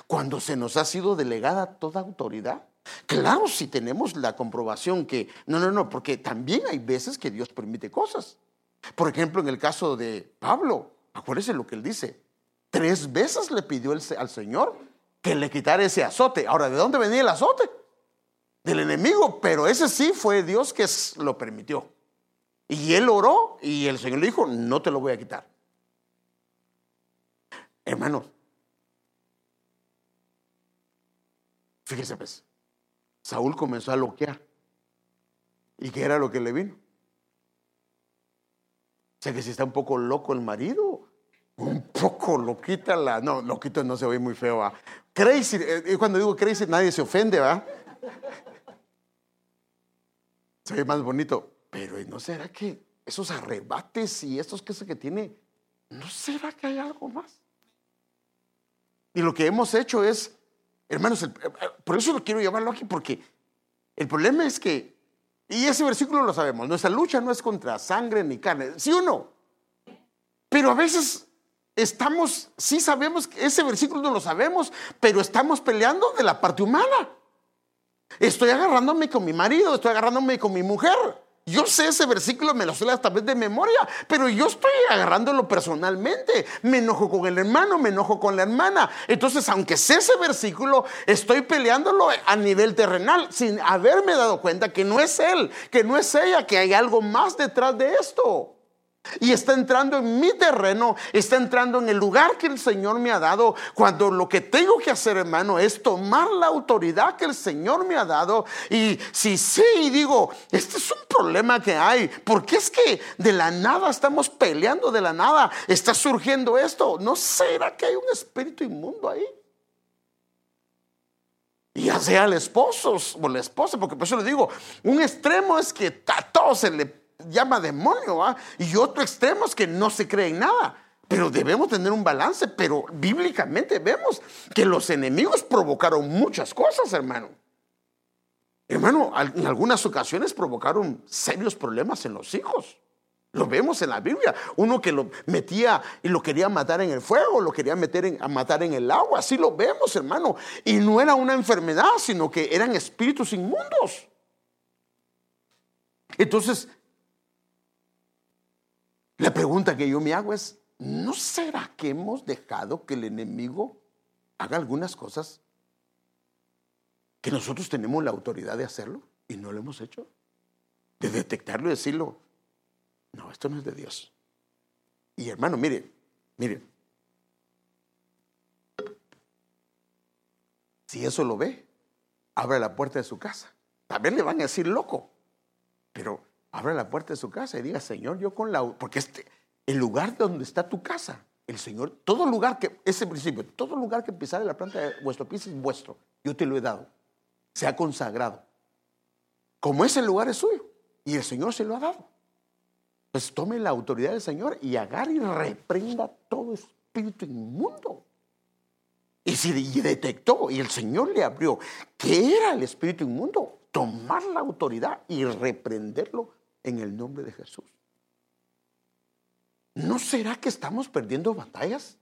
Cuando se nos ha sido delegada toda autoridad. Claro, si tenemos la comprobación que, no, no, no, porque también hay veces que Dios permite cosas. Por ejemplo, en el caso de Pablo, acuérdese lo que él dice. Tres veces le pidió al Señor que le quitara ese azote. Ahora, ¿de dónde venía el azote? Del enemigo, pero ese sí fue Dios que lo permitió. Y él oró y el Señor le dijo, no te lo voy a quitar. Hermanos, fíjese pues, Saúl comenzó a loquear. ¿Y qué era lo que le vino? O sea que si está un poco loco el marido, un poco loquita la. No, loquito no se ve muy feo, ¿va? Crazy, eh, cuando digo crazy nadie se ofende, ¿va? Se ve más bonito. Pero ¿no será que esos arrebates y estos que, que tiene, ¿no será que hay algo más? Y lo que hemos hecho es, hermanos, eh, por eso lo quiero llevarlo aquí, porque el problema es que, y ese versículo lo sabemos, nuestra lucha no es contra sangre ni carne, sí o no. Pero a veces estamos, sí sabemos que ese versículo no lo sabemos, pero estamos peleando de la parte humana. Estoy agarrándome con mi marido, estoy agarrándome con mi mujer. Yo sé ese versículo, me lo sé hasta vez de memoria, pero yo estoy agarrándolo personalmente. Me enojo con el hermano, me enojo con la hermana. Entonces, aunque sé ese versículo, estoy peleándolo a nivel terrenal sin haberme dado cuenta que no es él, que no es ella, que hay algo más detrás de esto. Y está entrando en mi terreno, está entrando en el lugar que el Señor me ha dado, cuando lo que tengo que hacer, hermano, es tomar la autoridad que el Señor me ha dado. Y si sí, digo, este es un problema que hay, porque es que de la nada estamos peleando, de la nada está surgiendo esto. ¿No será que hay un espíritu inmundo ahí? Y ya sea el esposo o la esposa, porque por eso le digo, un extremo es que a todos se le llama demonio, y otro extremo es que no se cree en nada. Pero debemos tener un balance, pero bíblicamente vemos que los enemigos provocaron muchas cosas, hermano. Hermano, en algunas ocasiones provocaron serios problemas en los hijos. Lo vemos en la Biblia. Uno que lo metía y lo quería matar en el fuego, lo quería meter a matar en el agua. Así lo vemos, hermano. Y no era una enfermedad, sino que eran espíritus inmundos. Entonces, la pregunta que yo me hago es, ¿no será que hemos dejado que el enemigo haga algunas cosas que nosotros tenemos la autoridad de hacerlo y no lo hemos hecho? De detectarlo y decirlo, no, esto no es de Dios. Y hermano, mire, mire, si eso lo ve, abre la puerta de su casa. También le van a decir loco, pero Abre la puerta de su casa y diga, Señor, yo con la... Porque este, el lugar donde está tu casa, el Señor, todo lugar que, ese principio, todo lugar que pisare la planta de vuestro piso es vuestro. Yo te lo he dado. Se ha consagrado. Como ese lugar es suyo y el Señor se lo ha dado. Pues tome la autoridad del Señor y agarre y reprenda todo espíritu inmundo. Y si detectó y el Señor le abrió que era el espíritu inmundo, tomar la autoridad y reprenderlo en el nombre de Jesús. ¿No será que estamos perdiendo batallas?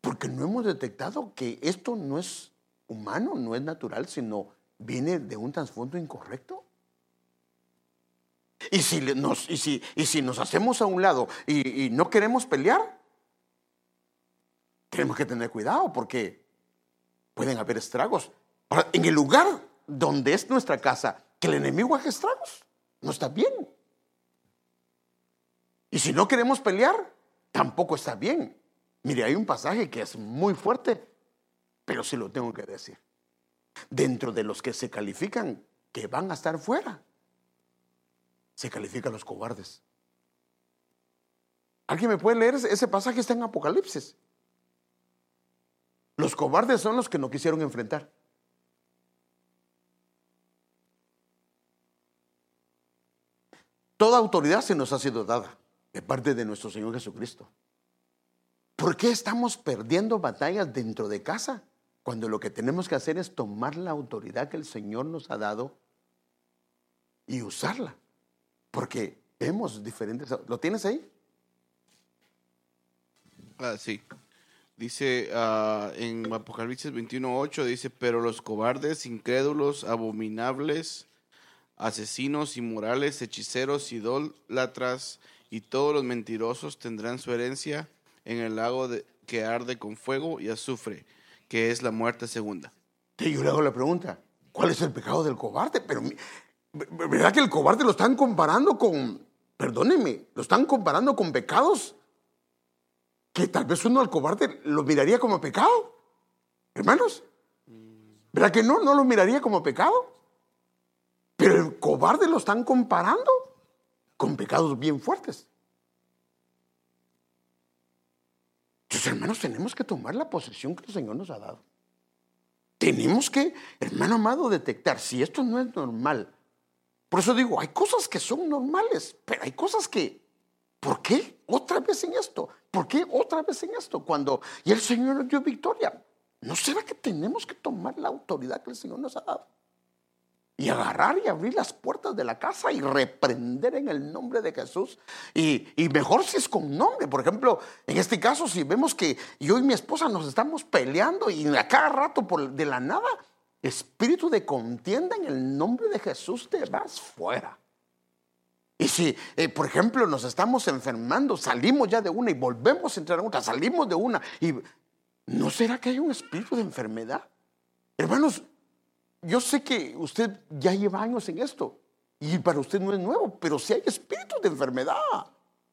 Porque no hemos detectado que esto no es humano, no es natural, sino viene de un trasfondo incorrecto. Y si nos, y si, y si nos hacemos a un lado y, no queremos pelear, tenemos que tener cuidado porque pueden haber estragos. En el lugar donde es nuestra casa, que el enemigo haga estragos. No está bien. Y si no queremos pelear, tampoco está bien. Mire, hay un pasaje que es muy fuerte, pero sí lo tengo que decir. Dentro de los que se califican que van a estar fuera, se califican los cobardes. ¿Alguien me puede leer ese pasaje? Está en Apocalipsis. Los cobardes son los que no quisieron enfrentar. Toda autoridad se nos ha sido dada de parte de nuestro Señor Jesucristo. ¿Por qué estamos perdiendo batallas dentro de casa cuando lo que tenemos que hacer es tomar la autoridad que el Señor nos ha dado y usarla? Porque vemos diferentes... ¿Lo tienes ahí? Ah, sí. Dice uh, en Apocalipsis 21.8, dice, pero los cobardes, incrédulos, abominables, asesinos, inmorales, hechiceros, idólatras y todos los mentirosos tendrán su herencia en el lago que arde con fuego y azufre, que es la muerte segunda. Sí, yo le hago la pregunta, ¿cuál es el pecado del cobarde? Pero, ¿verdad que el cobarde lo están comparando con, perdónenme, lo están comparando con pecados que tal vez uno al cobarde lo miraría como pecado? Hermanos, ¿verdad que no? ¿No lo miraría como pecado? Pero el cobarde lo están comparando con pecados bien fuertes. Entonces, hermanos, tenemos que tomar la posesión que el Señor nos ha dado. Tenemos que, hermano amado, detectar si esto no es normal. Por eso digo, hay cosas que son normales, pero hay cosas que, ¿por qué otra vez en esto? ¿Por qué otra vez en esto? Cuando y el Señor nos dio victoria, ¿no será que tenemos que tomar la autoridad que el Señor nos ha dado? Y agarrar y abrir las puertas de la casa y reprender en el nombre de Jesús. Y, mejor si es con nombre. Por ejemplo, en este caso, si vemos que yo y mi esposa nos estamos peleando y a cada rato por, de la nada, espíritu de contienda en el nombre de Jesús te vas fuera. Y si, eh, por ejemplo, nos estamos enfermando, salimos ya de una y volvemos a entrar a otra, salimos de una y ¿no será que hay un espíritu de enfermedad? Hermanos, yo sé que usted ya lleva años en esto y para usted no es nuevo, pero si hay espíritus de enfermedad,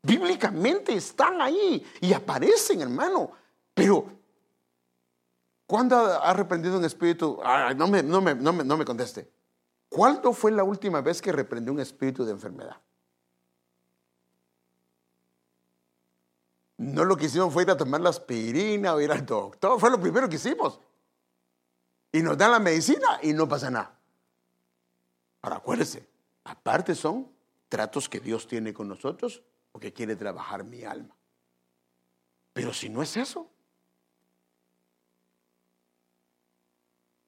bíblicamente están ahí y aparecen, hermano. Pero, ¿cuándo ha reprendido un espíritu? no, me, no, me, no, me, no me conteste. ¿Cuándo fue la última vez que reprendió un espíritu de enfermedad? No lo que hicimos fue ir a tomar la aspirina o ir al doctor, fue lo primero que hicimos y nos dan la medicina y no pasa nada. Ahora acuérdese, aparte son tratos que Dios tiene con nosotros porque quiere trabajar mi alma. Pero si no es eso,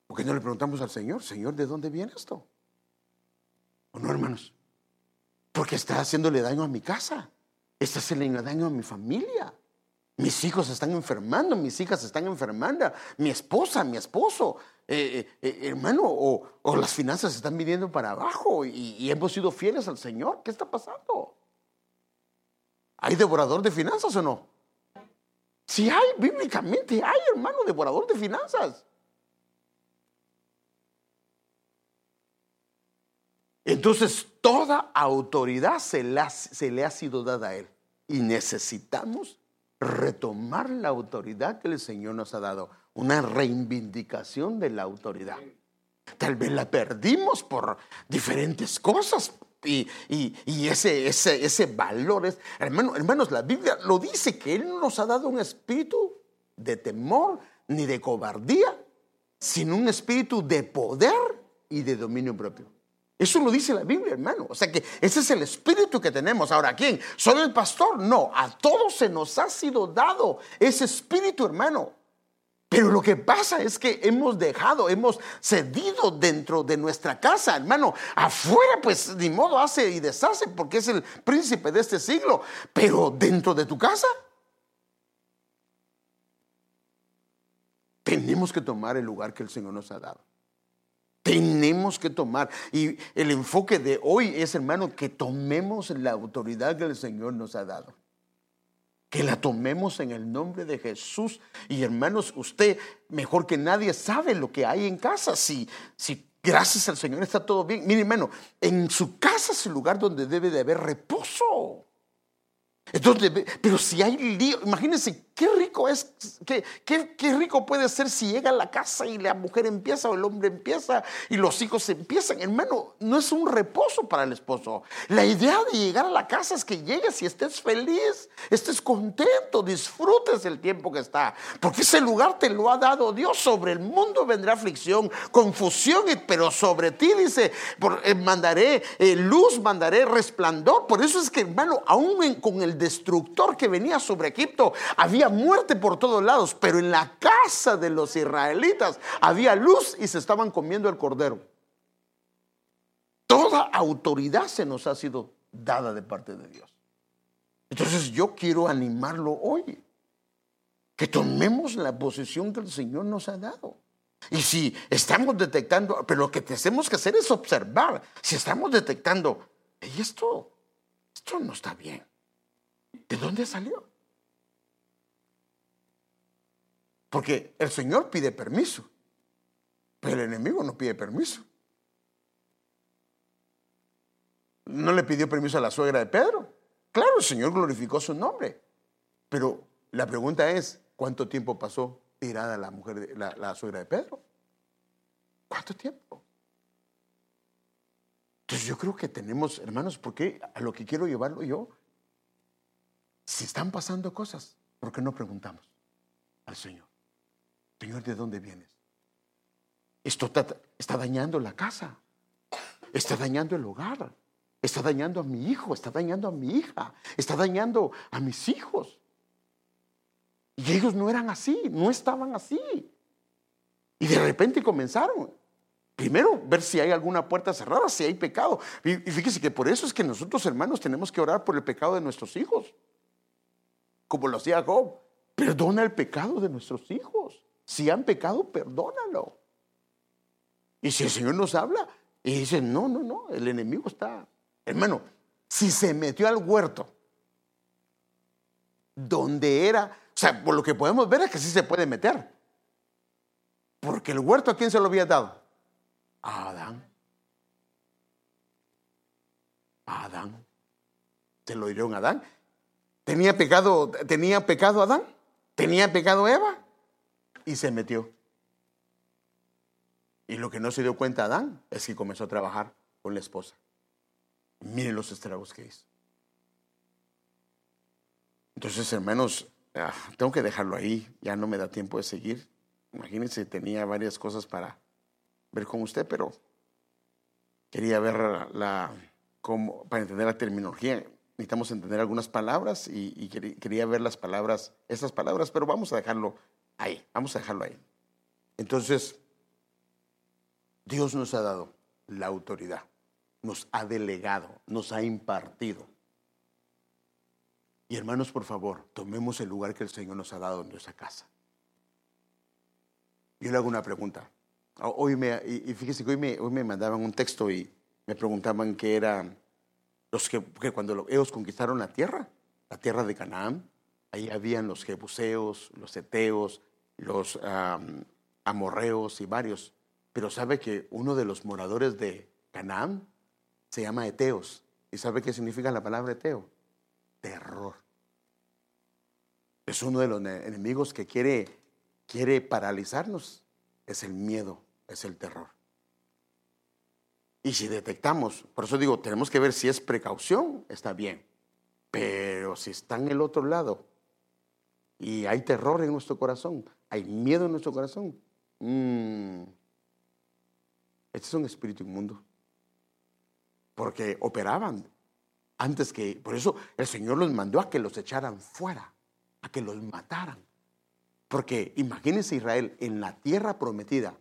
¿por qué no le preguntamos al Señor, Señor, ¿de dónde viene esto? ¿O no, hermanos? Porque está haciéndole daño a mi casa, está haciéndole daño a mi familia. Mis hijos están enfermando, mis hijas están enfermando, mi esposa, mi esposo, eh, eh, eh, hermano, o, las finanzas están viniendo para abajo y, hemos sido fieles al Señor. ¿Qué está pasando? ¿Hay devorador de finanzas o no? Si hay, bíblicamente hay, hermano, devorador de finanzas. Entonces, toda autoridad se le ha sido dada a Él. Y necesitamos retomar la autoridad que el Señor nos ha dado, una reivindicación de la autoridad. Tal vez la perdimos por diferentes cosas, y, ese, ese, ese, valor es, hermanos, la Biblia lo dice que Él no nos ha dado un espíritu de temor ni de cobardía, sino un espíritu de poder y de dominio propio. Eso lo dice la Biblia, hermano. O sea que ese es el espíritu que tenemos. Ahora, ¿quién? ¿Solo el pastor? No, a todos se nos ha sido dado ese espíritu, hermano. Pero lo que pasa es que hemos dejado, hemos cedido dentro de nuestra casa, hermano. Afuera, pues ni modo hace y deshace porque es el príncipe de este siglo. Pero dentro de tu casa, tenemos que tomar el lugar que el Señor nos ha dado tenemos que tomar. Y el enfoque de hoy es, hermano, que tomemos la autoridad que el Señor nos ha dado. Que la tomemos en el nombre de Jesús. Y hermanos, usted mejor que nadie sabe lo que hay en casa. Si, si gracias al Señor está todo bien. Mire, hermano, en su casa es el lugar donde debe de haber reposo. Entonces, pero si hay lío, imagínense qué rico es, qué, qué, rico puede ser si llega a la casa y la mujer empieza o el hombre empieza y los hijos empiezan. Hermano, no es un reposo para el esposo. La idea de llegar a la casa es que llegues y estés feliz, estés contento, disfrutes el tiempo que está. Porque ese lugar te lo ha dado Dios. Sobre el mundo vendrá aflicción, confusión, pero sobre ti dice, eh, mandaré eh, luz, mandaré resplandor. Por eso es que, hermano, aún con el destructor que venía sobre Egipto, había muerte por todos lados, pero en la casa de los israelitas había luz y se estaban comiendo el cordero. Toda autoridad se nos ha sido dada de parte de Dios. Entonces yo quiero animarlo hoy, que tomemos la posición que el Señor nos ha dado. Y si estamos detectando, pero lo que tenemos que hacer es observar, si estamos detectando, y esto, esto no está bien. ¿De dónde salió? Porque el Señor pide permiso, pero el enemigo no pide permiso. No le pidió permiso a la suegra de Pedro. Claro, el Señor glorificó su nombre. Pero la pregunta es, ¿cuánto tiempo pasó tirada la mujer, la, la suegra de Pedro? ¿Cuánto tiempo? Entonces yo creo que tenemos, hermanos, porque a lo que quiero llevarlo yo si están pasando cosas, ¿por qué no preguntamos al Señor? Señor, ¿de dónde vienes? Esto está, dañando la casa, está dañando el hogar, está dañando a mi hijo, está dañando a mi hija, está dañando a mis hijos. Y ellos no eran así, no estaban así. Y de repente comenzaron. Primero, ver si hay alguna puerta cerrada, si hay pecado. Y fíjese que por eso es que nosotros, hermanos, tenemos que orar por el pecado de nuestros hijos como lo hacía Job. Perdona el pecado de nuestros hijos. Si han pecado, perdónalo. Y si el Señor nos habla y dice, no, no, no, el enemigo está. Hermano, si se metió al huerto, donde era, o sea, por lo que podemos ver es que sí se puede meter. Porque el huerto, ¿a quién se lo había dado? A Adán. A Adán. Se lo dieron a Adán. ¿Tenía pecado, tenía pecado Adán? ¿Tenía pecado Eva? Y se metió. Y lo que no se dio cuenta Adán es que comenzó a trabajar con la esposa. Miren los estragos que hizo. Entonces, hermanos, ah, tengo que dejarlo ahí. Ya no me da tiempo de seguir. Imagínense, tenía varias cosas para ver con usted, pero quería ver la, cómo, para entender la terminología necesitamos entender algunas palabras y, quería ver las palabras, esas palabras, pero vamos a dejarlo ahí, vamos a dejarlo ahí. Entonces, Dios nos ha dado la autoridad, nos ha delegado, nos ha impartido. Y hermanos, por favor, tomemos el lugar que el Señor nos ha dado en nuestra casa. Yo le hago una pregunta. Hoy me, y fíjese que hoy me, hoy me mandaban un texto y me preguntaban qué era los que, cuando ellos conquistaron la tierra, la tierra de Canaán, ahí habían los jebuseos, los eteos, los amorreos y varios. Pero sabe que uno de los moradores de Canaán se llama eteos. ¿Y sabe qué significa la palabra eteo? Terror. Es uno de los enemigos que quiere, quiere paralizarnos. Es el miedo, es el terror. Y si detectamos, por eso digo, tenemos que ver si es precaución, está bien. Pero si está en el otro lado y hay terror en nuestro corazón, hay miedo en nuestro corazón, mmm, este es un espíritu inmundo. Porque operaban antes que, por eso el Señor los mandó a que los echaran fuera, a que los mataran. Porque imagínense Israel en la tierra prometida,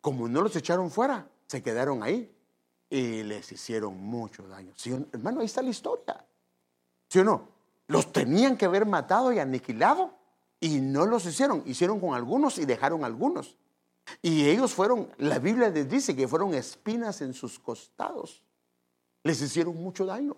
como no los echaron fuera, se quedaron ahí y les hicieron mucho daño. hermano, ahí está la historia. ¿Sí o no? Los tenían que haber matado y aniquilado y no los hicieron. Hicieron con algunos y dejaron algunos. Y ellos fueron, la Biblia les dice que fueron espinas en sus costados. Les hicieron mucho daño.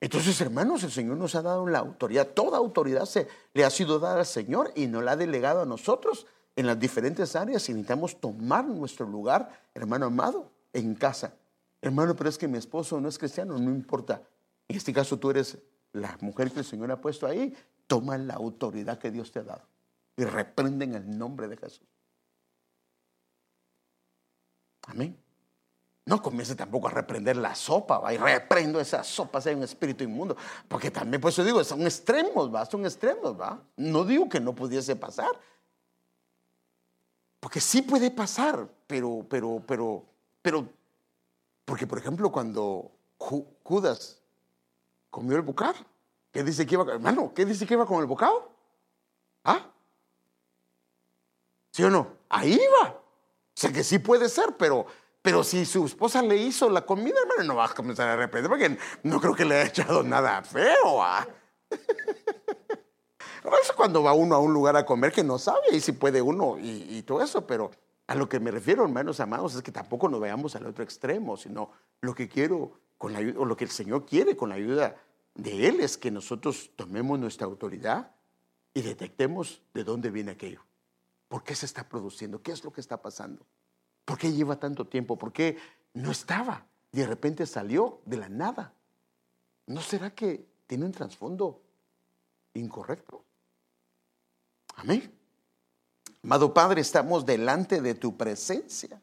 Entonces, hermanos, el Señor nos ha dado la autoridad. Toda autoridad se, le ha sido dada al Señor y no la ha delegado a nosotros en las diferentes áreas necesitamos tomar nuestro lugar, hermano amado, en casa. Hermano, pero es que mi esposo no es cristiano, no importa. En este caso tú eres la mujer que el Señor ha puesto ahí. Toma la autoridad que Dios te ha dado y reprende en el nombre de Jesús. Amén. No comience tampoco a reprender la sopa, va, y reprendo esa sopa, sea un espíritu inmundo. Porque también, por eso digo, son extremos, va, son extremos, va. No digo que no pudiese pasar. Porque sí puede pasar, pero, pero, pero, pero, porque por ejemplo, cuando Judas comió el bocado, ¿qué dice que iba, hermano, qué dice que iba con el bocado? ¿Ah? ¿Sí o no? Ahí va. O sea que sí puede ser, pero pero si su esposa le hizo la comida, hermano, no va a comenzar a reprender porque no creo que le haya echado nada feo. ¿ah? es cuando va uno a un lugar a comer que no sabe y si puede uno y, todo eso, pero a lo que me refiero, hermanos amados, es que tampoco nos vayamos al otro extremo, sino lo que quiero con la o lo que el Señor quiere con la ayuda de Él es que nosotros tomemos nuestra autoridad y detectemos de dónde viene aquello. ¿Por qué se está produciendo? ¿Qué es lo que está pasando? ¿Por qué lleva tanto tiempo? ¿Por qué no estaba? Y de repente salió de la nada. ¿No será que tiene un trasfondo incorrecto? Amén. Amado Padre, estamos delante de tu presencia.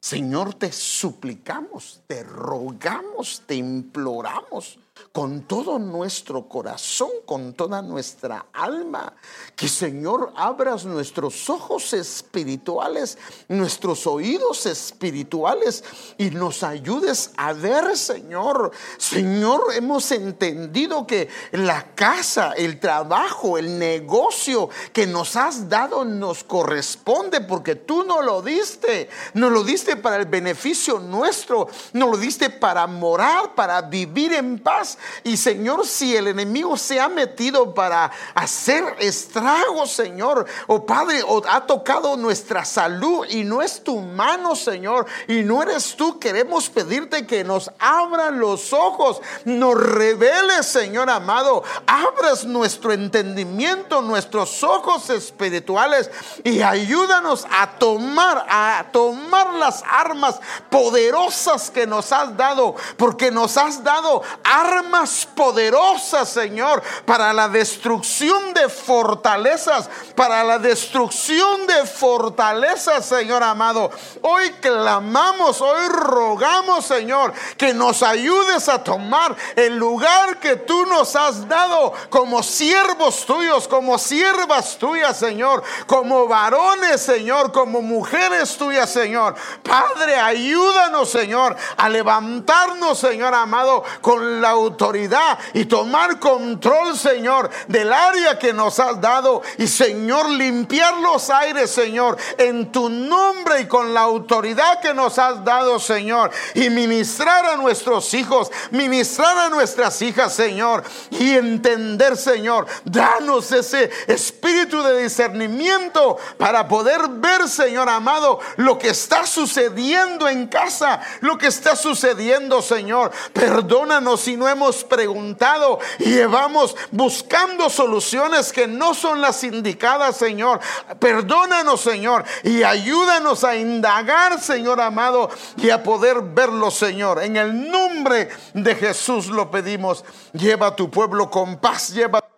Señor, te suplicamos, te rogamos, te imploramos con todo nuestro corazón, con toda nuestra alma. Que Señor abras nuestros ojos espirituales, nuestros oídos espirituales y nos ayudes a ver, Señor. Señor, hemos entendido que la casa, el trabajo, el negocio que nos has dado nos corresponde porque tú no lo diste. No lo diste para el beneficio nuestro, no lo diste para morar, para vivir en paz y Señor, si el enemigo se ha metido para hacer estragos, Señor, o Padre, o ha tocado nuestra salud y no es tu mano, Señor, y no eres tú, queremos pedirte que nos abran los ojos, nos reveles, Señor amado, abras nuestro entendimiento, nuestros ojos espirituales y ayúdanos a tomar, a tomar las armas poderosas que nos has dado, porque nos has dado armas armas poderosas, Señor, para la destrucción de fortalezas, para la destrucción de fortalezas, Señor amado. Hoy clamamos, hoy rogamos, Señor, que nos ayudes a tomar el lugar que tú nos has dado como siervos tuyos, como siervas tuyas, Señor, como varones, Señor, como mujeres tuyas, Señor. Padre, ayúdanos, Señor, a levantarnos, Señor amado, con la autoridad y tomar control, Señor, del área que nos has dado. Y, Señor, limpiar los aires, Señor, en tu nombre y con la autoridad que nos has dado, Señor. Y ministrar a nuestros hijos, ministrar a nuestras hijas, Señor. Y entender, Señor, danos ese espíritu de discernimiento para poder ver, Señor amado, lo que está sucediendo en casa, lo que está sucediendo, Señor. Perdónanos si no hemos preguntado y llevamos buscando soluciones que no son las indicadas, Señor. Perdónanos, Señor, y ayúdanos a indagar, Señor amado, y a poder verlo, Señor. En el nombre de Jesús lo pedimos. Lleva a tu pueblo con paz, lleva